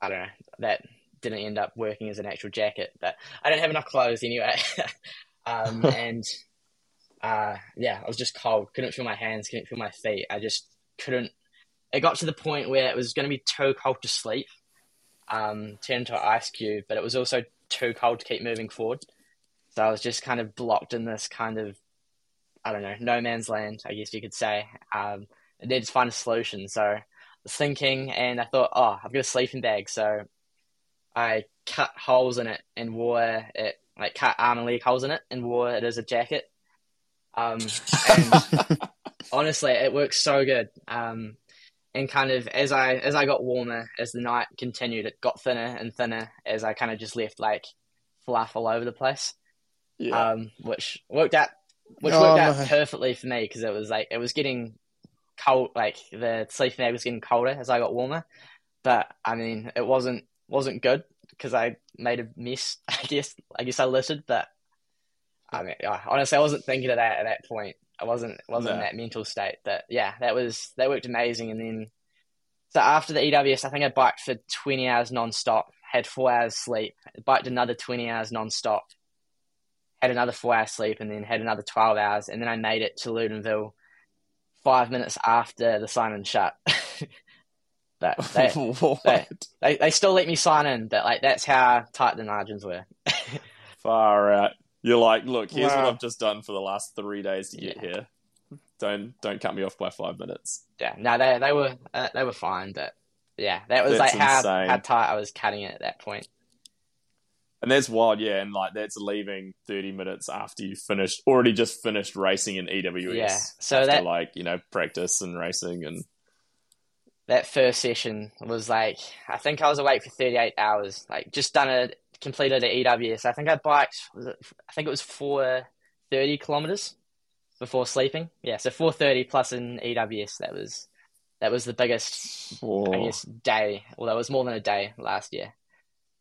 I don't know. That didn't end up working as an actual jacket. But I didn't have enough clothes anyway. um, and uh, yeah, I was just cold. Couldn't feel my hands. Couldn't feel my feet. I just couldn't. It got to the point where it was going to be too cold to sleep. Um, turned into an ice cube, but it was also too cold to keep moving forward. So I was just kind of blocked in this kind of, I don't know, no man's land, I guess you could say. Um, I needed to find a solution. So I was thinking, and I thought, oh, I've got a sleeping bag. So I cut holes in it and wore it, like cut arm and leg holes in it and wore it as a jacket. Um, and honestly, it works so good. Um, and kind of as I as I got warmer, as the night continued, it got thinner and thinner as I kind of just left like fluff all over the place Yeah, um, which worked out which Oh, worked out no. perfectly for me because it was like it was getting cold, like the sleeping bag was getting colder as I got warmer. But I mean, it wasn't wasn't good because I made a mess. I guess I guess I littered, but I mean, honestly, I wasn't thinking of that at that point. I wasn't wasn't in that mental state. But yeah, that was that worked amazing. And then so after the EWS, I think I biked for twenty hours non-stop, had four hours sleep, biked another twenty hours non-stop, had another four hours sleep, and then had another twelve hours, and then I made it to Loudenvielle five minutes after the sign in shut. but they, what? they they still let me sign in, but like that's how tight the margins were. Far out. You're like, look, here's what I've just done for the last three days to get Yeah. here. Don't don't cut me off by five minutes. yeah, no, they they were uh, they were fine, but yeah, that was That's like how insane. how tight I was cutting it at that point. And that's wild, yeah. And like that's leaving thirty minutes after you finished, already just finished racing in EWS. Yeah, so after that- like you know practice and racing and that first session was like I think I was awake for 38 hours. Like just done a completed an EWS. I think I biked. Was it, I think it was 430 kilometers before sleeping. Yeah, so 430 plus an EWS. That was that was the biggest I oh, guess day. Well, that was more than a day last year.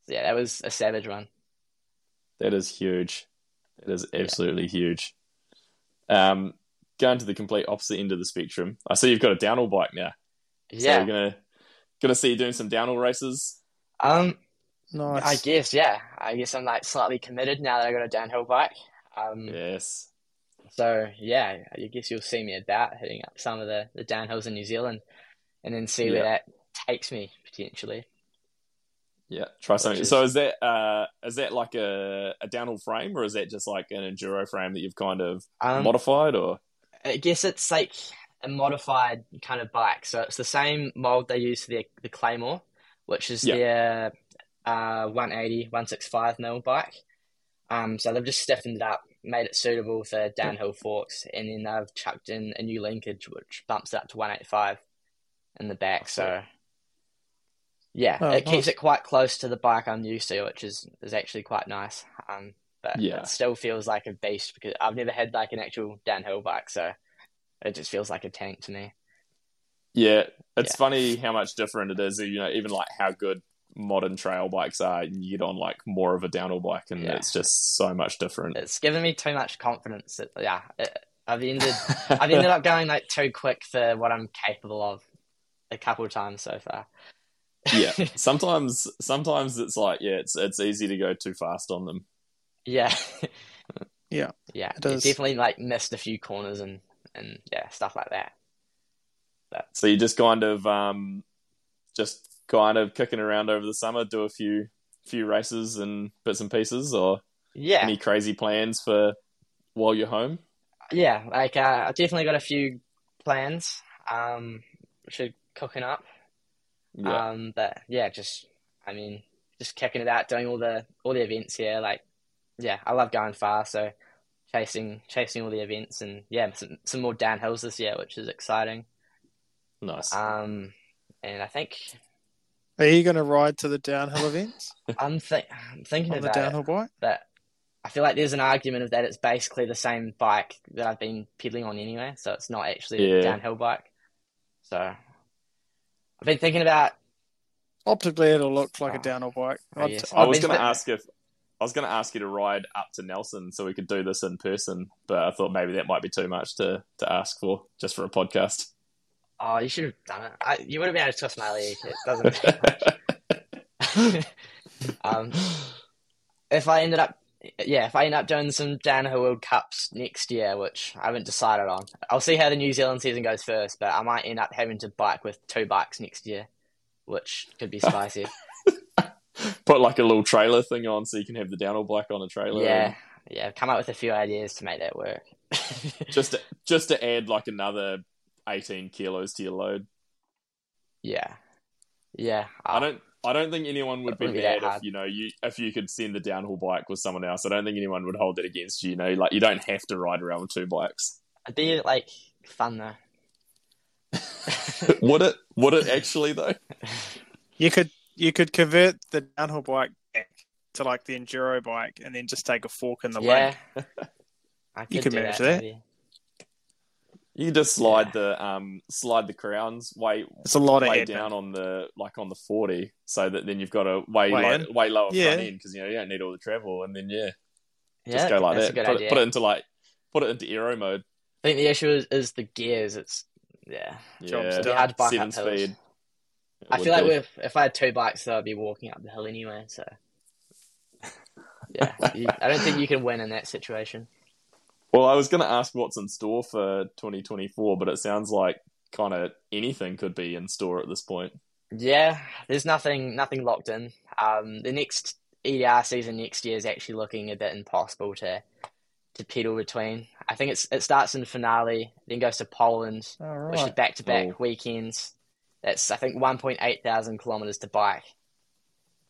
So, yeah, that was a savage run. That is huge. That is absolutely huge. Um, going to the complete opposite end of the spectrum. I see you've got a downhill bike now. So Yeah. we're gonna gonna see you doing some downhill races. Um, Nice. I guess, yeah. I guess I'm like slightly committed now that I got a downhill bike. Um, Yes. so yeah, I guess you'll see me about hitting up some of the, the downhills in New Zealand and then see where that takes me potentially. Yeah. Try something. is- So is that uh is that like a, a downhill frame or is that just like an enduro frame that you've kind of Um, modified or I guess it's like a modified kind of bike. So it's the same mold they use for the the Claymore, which is Yeah. their uh 180, 165 mil bike. Um, so they've just stiffened it up, made it suitable for downhill forks, and then they've chucked in a new linkage which bumps it up to 185 in the back. So yeah, Oh, it nice. keeps it quite close to the bike I'm used to, which is is actually quite nice. Um, but Yeah. it still feels like a beast because I've never had like an actual downhill bike, so it just feels like a tank to me. Yeah, it's Yeah. funny how much different it is. You know, even like how good modern trail bikes are, and you get on like more of a downhill bike, and Yeah. it's just so much different. It's given me too much confidence. That, yeah, it, I've ended I've ended up going like too quick for what I'm capable of a couple of times so far. Yeah, sometimes sometimes it's like yeah, it's it's easy to go too fast on them. Yeah. Yeah, Yeah. it yeah. Definitely like missed a few corners and and yeah, stuff like that. So you just kind of um, just kind of kicking around over the summer, do a few few races and bits and pieces, or Yeah. any crazy plans for while you're home? Yeah, like uh, I've definitely got a few plans, um, which are cooking up. Yeah, Um, but yeah, just I mean, just kicking it out, doing all the all the events here. Like, yeah, I love going far, so chasing chasing all the events and yeah, some some more downhills this year, which is exciting. nice. Um, and I think Are you going to ride to the downhill events I'm, th- I'm thinking on the about it, downhill bike? but I feel like there's an argument of that it's basically the same bike that I've been pedaling on anyway, so it's not actually Yeah. a downhill bike. So I've been thinking about Optically, it'll look like a Oh. downhill bike. Oh, I'd- yes. I I'd was going to ask if I was going to ask you to ride up to Nelson so we could do this in person, but I thought maybe that might be too much to to ask for just for a podcast. Oh, you should have done it. I, you would have been able to twist my leg. It doesn't. um, if I ended up, yeah, if I end up doing some downhill World Cups next year, which I haven't decided on, I'll see how the New Zealand season goes first. But I might end up having to bike with two bikes next year, which could be spicy. Put like a little trailer thing on so you can have the downhill bike on a trailer. yeah, yeah. Come up with a few ideas to make that work. Just to, just to add like another eighteen kilos to your load. yeah, yeah. I don't. I don't think anyone would be wouldn't be that mad if you know you if you could send the downhill bike with someone else. I don't think anyone would hold it against you. You know, like you don't have to ride around with two bikes. It'd be like fun though. would it? Would it actually though? You could you could convert the downhill bike back to like the enduro bike, and then just take a fork in the yeah. link. I You could can do manage that. maybe. You just slide the um slide the crowns way It's a lot of way down on the like on the forty, so that then you've got a way Way low, way lower Yeah. front end because you know you don't need all the travel, and then yeah, Yeah, just go like that. Put idea. it, put it into like put it into aero mode. I think the issue is, is the gears. It's yeah. Yeah, It'd hard to bike seven up hills. speed. It I feel like with, if I had two bikes, though, I'd be walking up the hill anyway. So yeah, you, I don't think you can win in that situation. Well, I was going to ask what's in store for 2024, but it sounds like kind of anything could be in store at this point. Yeah, there's nothing nothing locked in. Um, the next EDR season next year is actually looking a bit impossible to to pedal between. I think it's it starts in the Finale, then goes to Poland, All which is back to back weekends. That's I think 1.8 thousand kilometers to bike.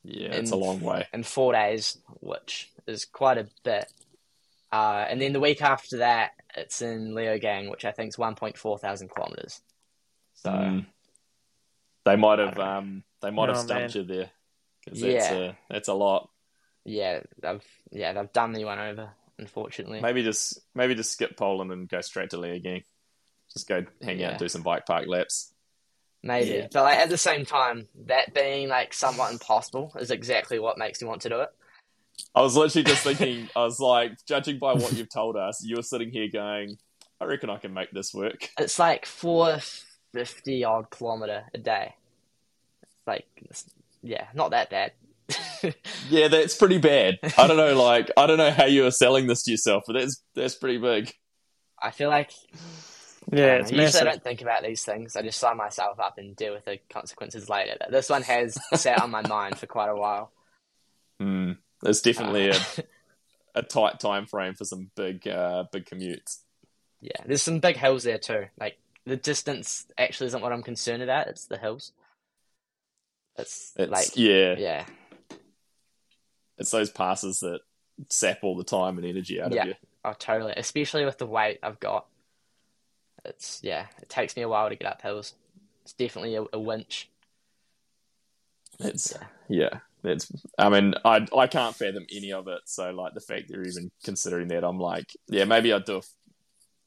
Yeah, it's a long way. in four days, which is quite a bit. Uh, and then the week after that, it's in Leogang, which I think is 1.4 thousand kilometers. So Mm. They might have I don't know. um they might have stumped man. you there because that's Yeah. a that's a lot. yeah, they've yeah they've done the one over, unfortunately. Maybe just maybe just skip Poland and go straight to Leogang. Just go hang out Yeah. and do some bike park laps. Maybe, Yeah. but like at the same time, that being like somewhat impossible is exactly what makes me want to do it. I was literally just thinking, I was like, judging by what you've told us, you were sitting here going, I reckon I can make this work. It's like four fifty odd kilometer a day. It's like, yeah, not that bad. Yeah, that's pretty bad. I don't know, like I don't know how you are selling this to yourself, but that's that's pretty big. I feel like Yeah, it's know, usually I don't think about these things. I just sign myself up and deal with the consequences later. But this one has sat on my mind for quite a while. Hmm. There's definitely Uh, a, a tight time frame for some big uh, big commutes. yeah, there's some big hills there too. Like the distance actually isn't what I'm concerned about. It's the hills. It's, It's like yeah, yeah, it's those passes that sap all the time and energy out Yeah. of you. oh totally. Especially with the weight I've got. It's yeah, it takes me a while to get up hills. It's definitely a, a winch. It's Yeah. yeah. It's I mean, I I can't fathom any of it. So like the fact they're even considering that, I'm like, yeah, maybe I'd do a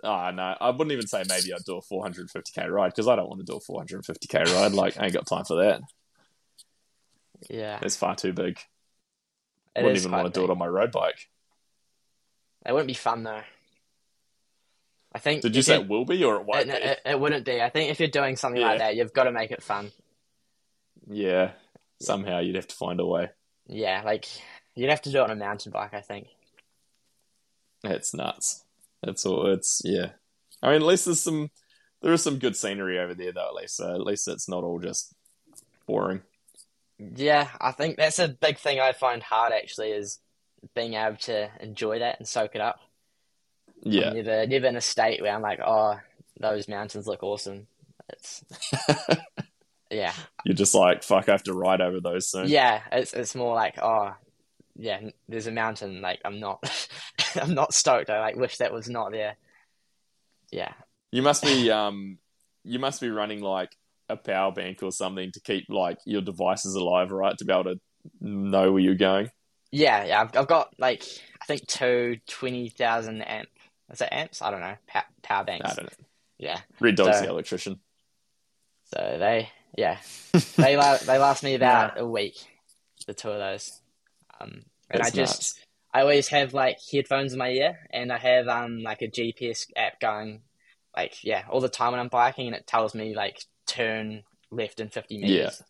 Oh no, I wouldn't even say maybe I'd do a 450k ride because I don't want to do a 450k ride. Like, I ain't got time for that. Yeah, It's far too big. I wouldn't even want to do it on my road bike. It wouldn't be fun though. I think. Did you say it will be or it won't It, be? it, it wouldn't be. I think if you're doing something like that, you've got to make it fun. yeah, somehow you'd have to find a way. Yeah, like you'd have to do it on a mountain bike. I think. It's nuts. It's all. It's yeah. I mean, at least there's some. There is some good scenery over there, though. At least, so at least it's not all just boring. Yeah, I think that's a big thing I find hard actually is being able to enjoy that and soak it up. Yeah, I'm never, never in a state where I'm like, oh, those mountains look awesome. It's yeah, you're just like fuck. I have to ride over those soon. yeah. It's it's more like, oh, yeah. There's a mountain. Like I'm not, I'm not stoked. I like wish that was not there. Yeah, You must be um. You must be running like a power bank or something to keep like your devices alive, right? To be able to know where you're going. Yeah, yeah, I've, I've got like I think two 20,000 amp. Is it amps? I don't know. Pa- power banks. I don't know. Yeah. Red Dog's So- the electrician. So they, yeah, they la- they last me about a week. The two of those. Um, and That's I just nuts. I always have like headphones in my ear, and I have um like a GPS app going, like yeah, all the time when I'm biking, and it tells me like turn left in 50 meters. Yeah.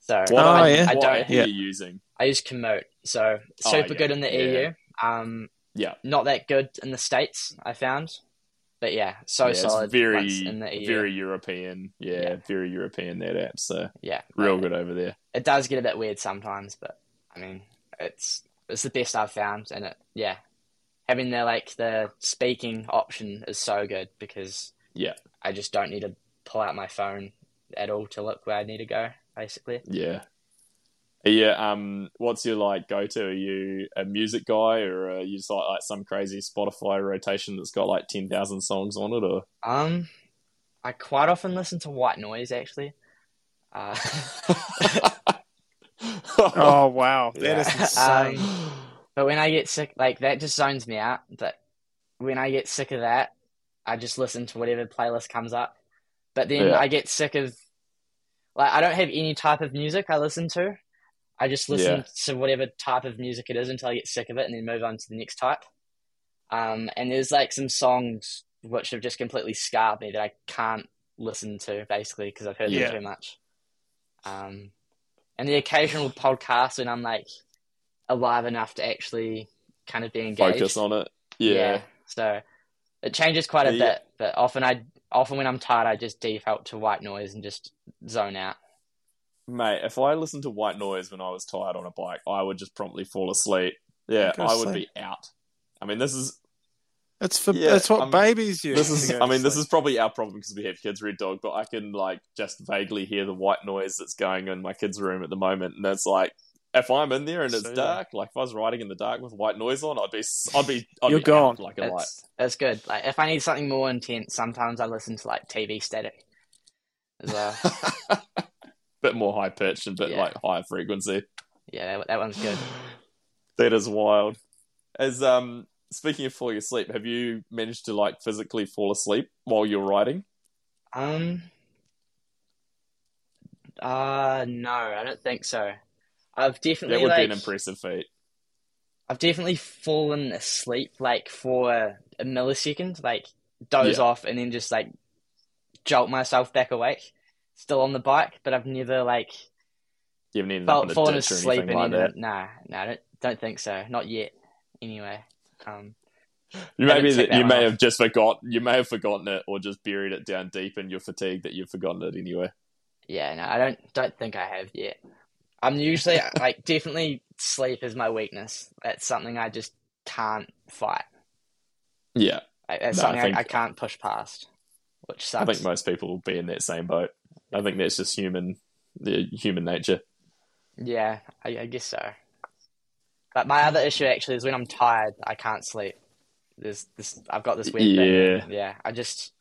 So What, Oh, I, yeah. I what don't. Yeah. you using? I use Komoot, so Oh, super yeah, good in the yeah. EU. Um, Yeah. not that good in the states. I found, but yeah, so yeah, it's solid. very, in the EU. very European. Yeah, Yeah. very European that app. So yeah, real good over there. It does get a bit weird sometimes, but I mean, it's it's the best I've found, and it yeah, having the like the speaking option is so good because Yeah, I just don't need to pull out my phone at all to look where I need to go. Basically, yeah. Yeah, um, what's your like go to? Are you a music guy, or are you just like, like some crazy Spotify rotation that's got like ten thousand songs on it? Or um, I quite often listen to white noise actually. Uh, Oh wow, that Yeah. is insane. Um, But when I get sick, like that just zones me out. But when I get sick of that, I just listen to whatever playlist comes up. But then Yeah. I get sick of, like, I don't have any type of music I listen to. I just listen Yeah. to whatever type of music it is until I get sick of it and then move on to the next type. Um, and there's like some songs which have just completely scarred me that I can't listen to basically because I've heard Yeah. them too much. Um, and the occasional podcast when I'm like alive enough to actually kind of be engaged. focus on it. Yeah, So it changes quite a Yeah. bit, but often I often when I'm tired, I just default to white noise and just zone out. Mate. If I listened to white noise when I was tired on a bike, I would just promptly fall asleep. Yeah, I would sleep. be out. I mean, this is It's for Yeah, it's what um, babies use. this is i to mean this is probably our problem because we have kids red dog but i can like just vaguely hear the white noise that's going in my kids room at the moment and it's like if i'm in there and it's So, dark like if i was riding in the dark with white noise on i'd be i'd be I'd You're be gone. out like a light It's it's good. Like if I need something more intense, sometimes I listen to like TV static as well. bit more high pitched and bit Yeah. like higher frequency yeah, that, that one's good. that is wild as um speaking of falling asleep have you managed to like physically fall asleep while you're riding Um. Uh no, I don't think so. I've definitely that would like be an impressive feat I've definitely fallen asleep like for a millisecond, like doze Yeah. off and then just like jolt myself back awake, still on the bike. But I've never like You haven't ended in felt fallen or asleep and like that. Nah, nah, I don't, don't think so. Not yet. Anyway, um, You maybe that you may off. have just forgotten. You may have forgotten it, or just buried it down deep in your fatigue that you've forgotten it anyway. yeah, no, I don't don't think I have yet. I'm usually like definitely sleep is my weakness. That's something I just can't fight. Yeah, Like, that's No, something I, think- I can't push past, which I think most people will be in that same boat. I think that's just human, the human nature. Yeah, I, I guess so. But my other issue actually is when I'm tired, I can't sleep. There's this, I've got this weird Yeah. thing. Yeah, I just,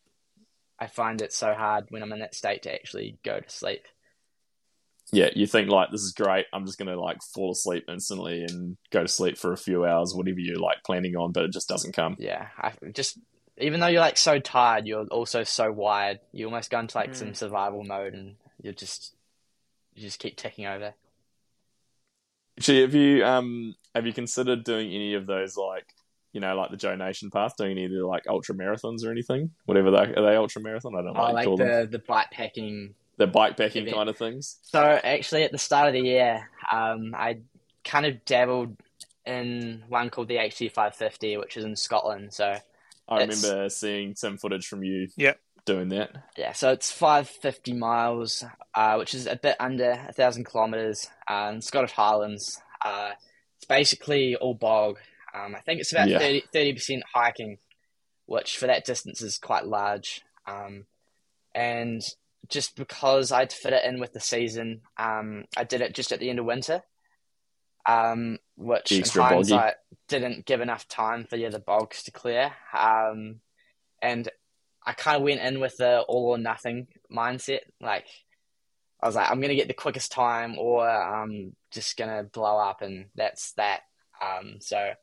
I find it so hard when I'm in that state to actually go to sleep. Yeah, you think like this is great. I'm just gonna like fall asleep instantly and go to sleep for a few hours, whatever you're like planning on, but it just doesn't come. Yeah, I just, even though you're like so tired, you're also so wired. You almost go into like Mm. some survival mode, and you're just, you just keep ticking over. Actually, have you um have you considered doing any of those like you know like the Joe Nation path, doing any of the like ultra marathons or anything? Whatever they are they ultra marathon? I don't know Oh, like call them. the the bike packing The bike packing event. kind of things. So actually, at the start of the year, um, I kind of dabbled in one called the HT 550, which is in Scotland. So I It's- remember seeing some footage from you Yep. doing that. yeah, so it's 550 miles, uh, which is a bit under a thousand kilometers, uh, in Scottish Highlands. Uh, it's basically all bog. Um, I think it's about Yeah. 30 percent hiking, which for that distance is quite large. Um, and just because I'd fit it in with the season, um, I did it just at the end of winter, um, which in boggy. hindsight didn't give enough time for yeah, the bogs to clear. Um, and I kind of went in with the all or nothing mindset. Like, I was like, I'm gonna get the quickest time, or I'm just gonna blow up, and that's that. Um, so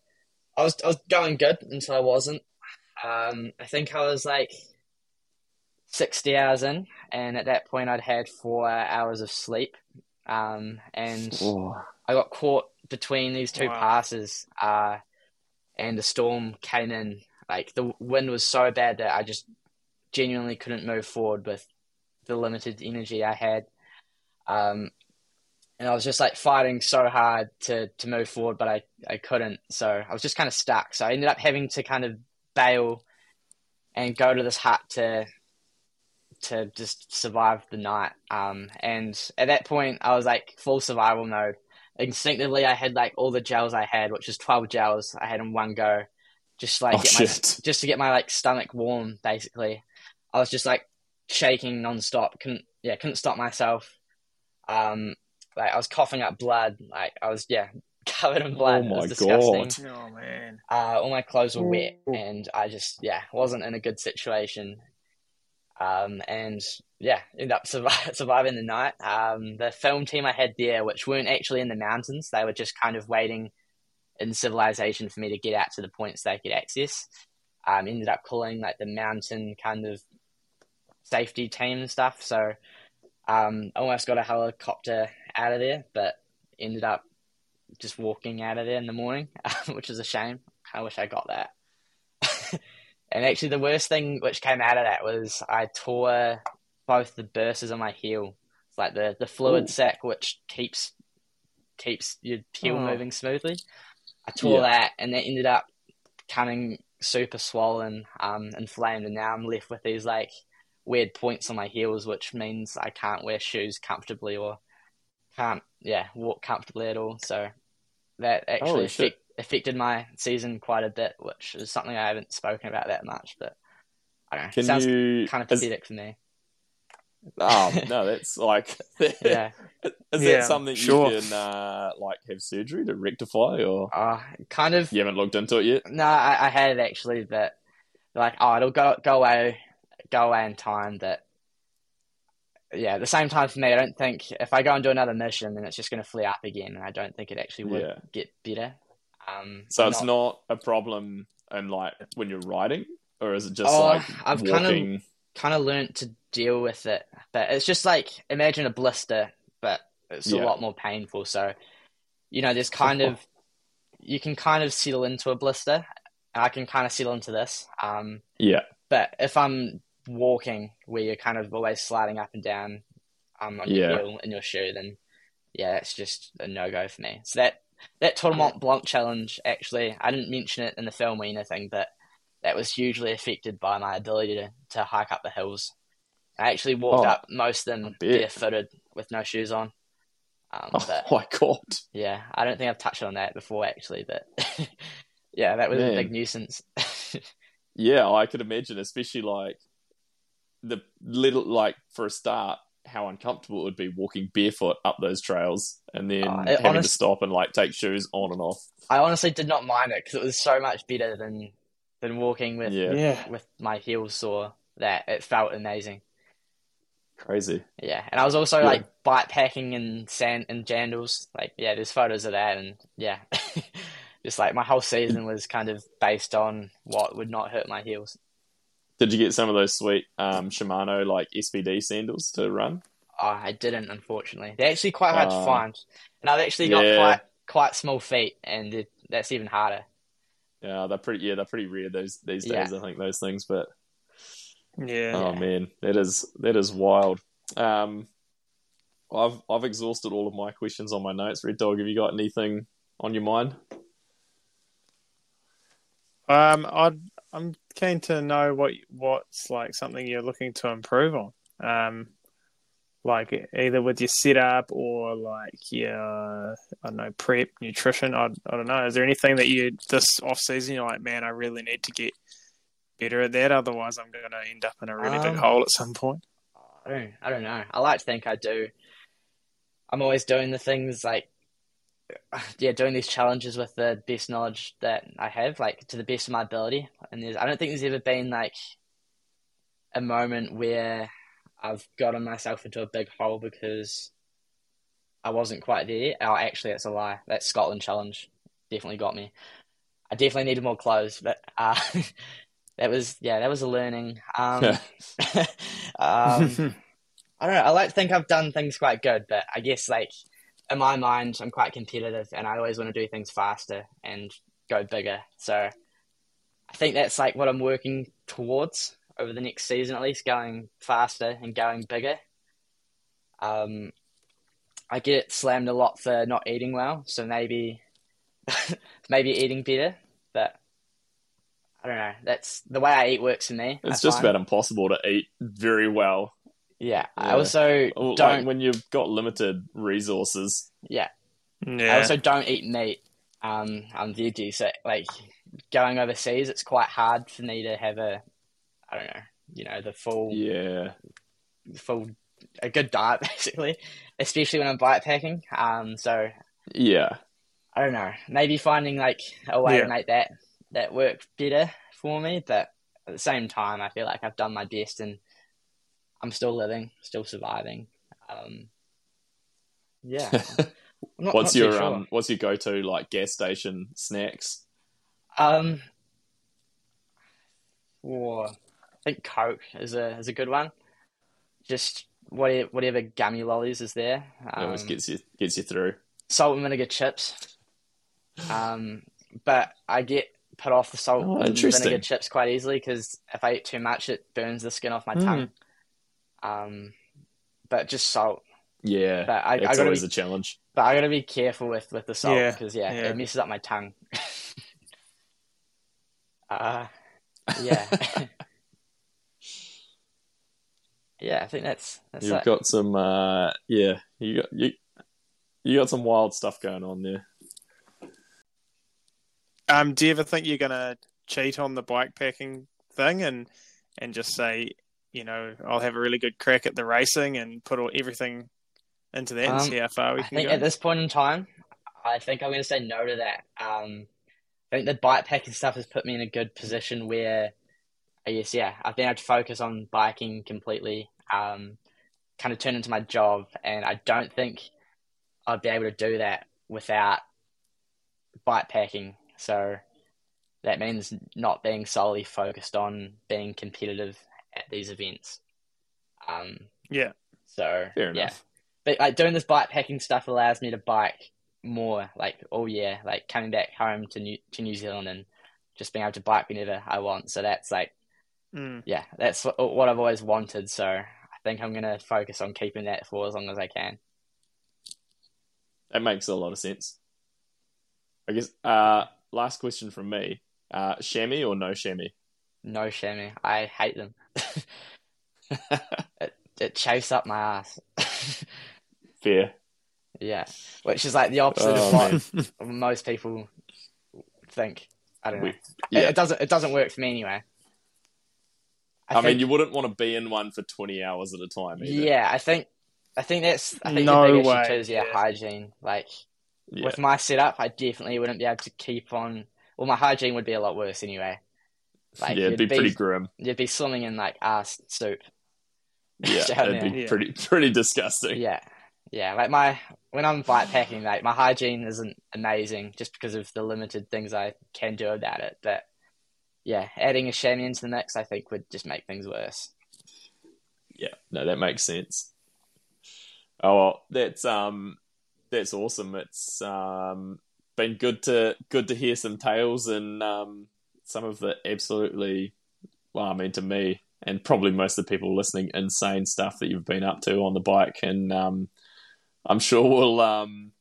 I was I was going good until I wasn't. Um, I think I was like 60 hours in, and at that point, I'd had four hours of sleep. Um, and I got caught between these two Wow. passes, uh, and the storm came in. Like the wind was so bad that I just genuinely couldn't move forward with the limited energy I had. Um, and I was just like fighting so hard to to move forward, but I I couldn't. So I was just kind of stuck. So I ended up having to kind of bail and go to this hut to to just survive the night. Um, and at that point, I was like full survival mode. Instinctively, I had like all the gels I had, which is twelve gels I had in one go, just to, like Oh, get my just to get my like stomach warm. Basically, I was just like shaking nonstop. Couldn't yeah, couldn't stop myself. Um, like I was coughing up blood. Like I was yeah covered in blood. Oh it my was disgusting. God. Oh man. Uh, all my clothes were wet, and I just yeah wasn't in a good situation. Um, and yeah, ended up survi- surviving the night. Um, the film team I had there, which weren't actually in the mountains, they were just kind of waiting in civilization for me to get out to the points they could access. Um, ended up calling like the mountain kind of safety team and stuff. So um, almost got a helicopter out of there, but ended up just walking out of there in the morning, which is a shame. I wish I got that. And actually, the worst thing which came out of that was I tore both the bursas on my heel. It's like the, the fluid Ooh. sac which keeps keeps your heel Oh. moving smoothly. I tore Yeah. that, and that ended up coming super swollen, um, inflamed, and now I'm left with these like weird points on my heels, which means I can't wear shoes comfortably or can't, yeah, walk comfortably at all. So that actually affect, affected my season quite a bit, which is something I haven't spoken about that much. But I don't know. Can sounds you? kind of is- pathetic for me. oh no, that's like. Yeah. Is Yeah, that something sure. you can uh, like have surgery to rectify, or Uh, kind of. you haven't looked into it yet? No, I, I had it actually, but like, oh, it'll go go away, go away in time. But yeah, at the same time for me, I don't think if I go and do another mission, then it's just going to flare up again, and I don't think it actually would Yeah. get better. Um, So it's not a problem, and like when you're riding, or is it just Oh, like I've kind of- kind of learnt to deal with it, but it's just like imagine a blister, but it's a lot more painful. So, you know, there's kind of you can kind of settle into a blister. I can kind of settle into this. Um, Yeah, but if I'm walking where you're kind of always sliding up and down um, on Yeah. your heel in your shoe, then yeah, it's just a no go for me. So that that Tour de Mont Blanc challenge, actually, I didn't mention it in the film or anything, but that was hugely affected by my ability to, to hike up the hills. I actually walked Oh, up most of them barefooted with no shoes on. Um, Oh but my god. yeah, I don't think I've touched on that before actually, but yeah, that was Man. a big nuisance. Yeah, I could imagine, especially like the little like for a start, how uncomfortable it would be walking barefoot up those trails and then it having to stop and like take shoes on and off. I honestly did not mind it because it was so much better than than walking with Yeah, Yeah. with my heels sore. That it felt amazing. crazy. Yeah, and I was also Yeah. like bike packing in sand and jandals. Like, yeah, there's photos of that, and yeah, just like my whole season was kind of based on what would not hurt my heels. Did you get some of those sweet um, Shimano like SPD sandals to run? Oh, I didn't, unfortunately. They're actually quite hard Oh. to find, and I've actually got Yeah. quite quite small feet, and that's even harder. Yeah, they're pretty. Yeah, they're pretty rare those these Yeah. days. I think those things, but Yeah. oh man, that is that is wild. Um, I've I've exhausted all of my questions on my notes. Red Dog, have you got anything on your mind? Um, I'd, I'm keen to know what what's like something you're looking to improve on. Um, like either with your setup or like your I don't know prep nutrition. I I don't know. Is there anything that you this off season you're like, man, I really need to get better at that. Otherwise, I'm going to end up in a really big Um, hole at some point. I don't, I don't know. I like to think I do. I'm always doing the things like, yeah, doing these challenges with the best knowledge that I have, like to the best of my ability. And there's, I don't think there's ever been like a moment where I've gotten myself into a big hole because I wasn't quite there. Oh, actually, that's a lie. That Scotland challenge definitely got me. I definitely needed more clothes, but uh, that was yeah, that was a learning. Um, um, I don't know. I like to think I've done things quite good, but I guess like in my mind, I'm quite competitive, and I always want to do things faster and go bigger. So I think that's like what I'm working towards over the next season, at least, going faster and going bigger. Um, I get slammed a lot for not eating well, so maybe maybe eating better, but. I don't know. That's the way I eat works for me. It's I just find. about impossible to eat very well. Yeah, I also Or, don't. Like when you've got limited resources. yeah, I Yeah. also don't eat meat. Um, I'm veggie, so like going overseas, it's quite hard for me to have a, I don't know, you know, the full, Yeah, full, a good diet basically, especially when I'm bike packing. Um, so yeah. I don't know, maybe finding like a way Yeah. to make that that work better for me, but at the same time, I feel like I've done my best and I'm still living, still surviving. Um, yeah. Not- what's not your sure. um? What's your go-to like gas station snacks? Um, or I think Coke is a is a good one. Just whatever, whatever gummy lollies is there. It Um, always gets you gets you through. salt and vinegar chips. Um, but I get put off the salt Oh, and vinegar chips quite easily because if I eat too much, it burns the skin off my Mm. tongue. Um, but just salt. Yeah, But I, I it's always be, a challenge. but I gotta be careful with with the salt Yeah, because yeah, yeah. it messes up my tongue. uh, yeah. yeah, I think that's that's You've it. got some. uh Yeah, you got you. You got some wild stuff going on there. Um, do you ever think you're going to cheat on the bike packing thing and and just say, you know, I'll have a really good crack at the racing and put all, everything into that and Um, see how far we I can think go? at this point in time, I think I'm going to say no to that. Um, I think the bike packing stuff has put me in a good position where, I guess, yeah, I've been able to focus on biking completely, um, kind of turn into my job, and I don't think I'd be able to do that without bike packing. So that means not being solely focused on being competitive at these events. Um, Yeah. so Fair yeah, but like doing this bike packing stuff allows me to bike more like all year like coming back home to new to new zealand and just being able to bike whenever i want so that's like Mm. yeah, that's wh- what I've always wanted. So I think I'm gonna focus on keeping that for as long as I can. That makes a lot of sense. I guess. Uh, last question from me: uh, chamois or no chamois? No chamois, I hate them. It it chafes up my ass. Fear. yeah, which is like the opposite Oh, of what most people think. I don't know. We- It- yeah. It, doesn't. It doesn't work for me anyway. I, mean, think- you wouldn't want to be in one for twenty hours at a time. Either. Yeah, I think I think that's I think No the big way, issue too is yeah, yeah. hygiene. Like Yeah. with my setup, I definitely wouldn't be able to keep on. Well, my hygiene would be a lot worse anyway. Like yeah, it'd be you'd pretty grim. You'd be swimming in like ass soup. Yeah, it'd be. Yeah. pretty pretty disgusting. Yeah, yeah. Like my when I'm bike packing, like my hygiene isn't amazing just because of the limited things I can do about it. But yeah, adding a chamois into the mix, I think would just make things worse. Yeah, no, that makes sense. Oh, well, that's um, that's awesome. It's um, been good to good to hear some tales and um, some of the absolutely, well, I mean, to me and probably most of the people listening, insane stuff that you've been up to on the bike, and um, I'm sure we'll um,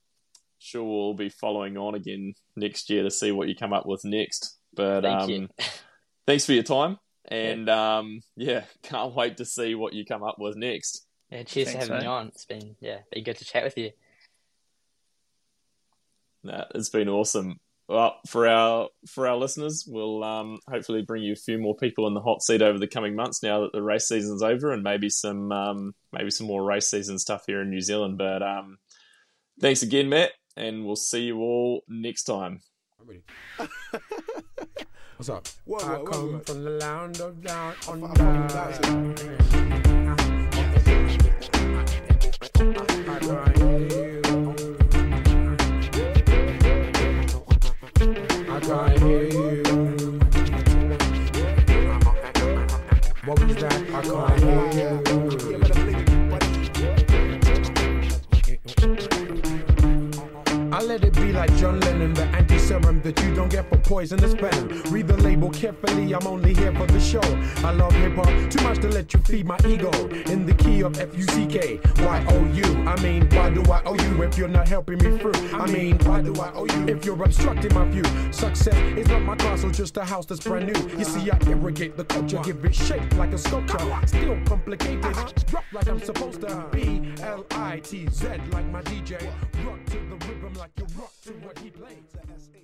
sure we'll be following on again next year to see what you come up with next. But Thank um, you. thanks for your time. And um, yeah, can't wait to see what you come up with next. Yeah, cheers Thanks, for having mate. me on. It's been yeah, been good to chat with you. Nah, it's been awesome. Well, for our for our listeners, we'll um, hopefully bring you a few more people in the hot seat over the coming months now that the race season's over, and maybe some um, maybe some more race season stuff here in New Zealand. But um, thanks again, Matt, and we'll see you all next time. What's up? Whoa, I whoa, whoa, come whoa. from the land of down on I I let it be like John Lennon, the anti-serum that you don't get for poisonous venom. Read the label carefully, I'm only here for the show. I love hip hop too much to let you feed my ego. In the key of F-U-C-K, Y-O-U. I mean, why do I owe you if you're not helping me through? I mean, why do I owe you if you're obstructing my view? Success is not my castle, just a house that's brand new. You see, I irrigate the culture, give it shape like a sculpture. Still complicated, rock like I'm supposed to be. L-I-T-Z like my DJ. Rock to the rhythm like you rock to what he plays.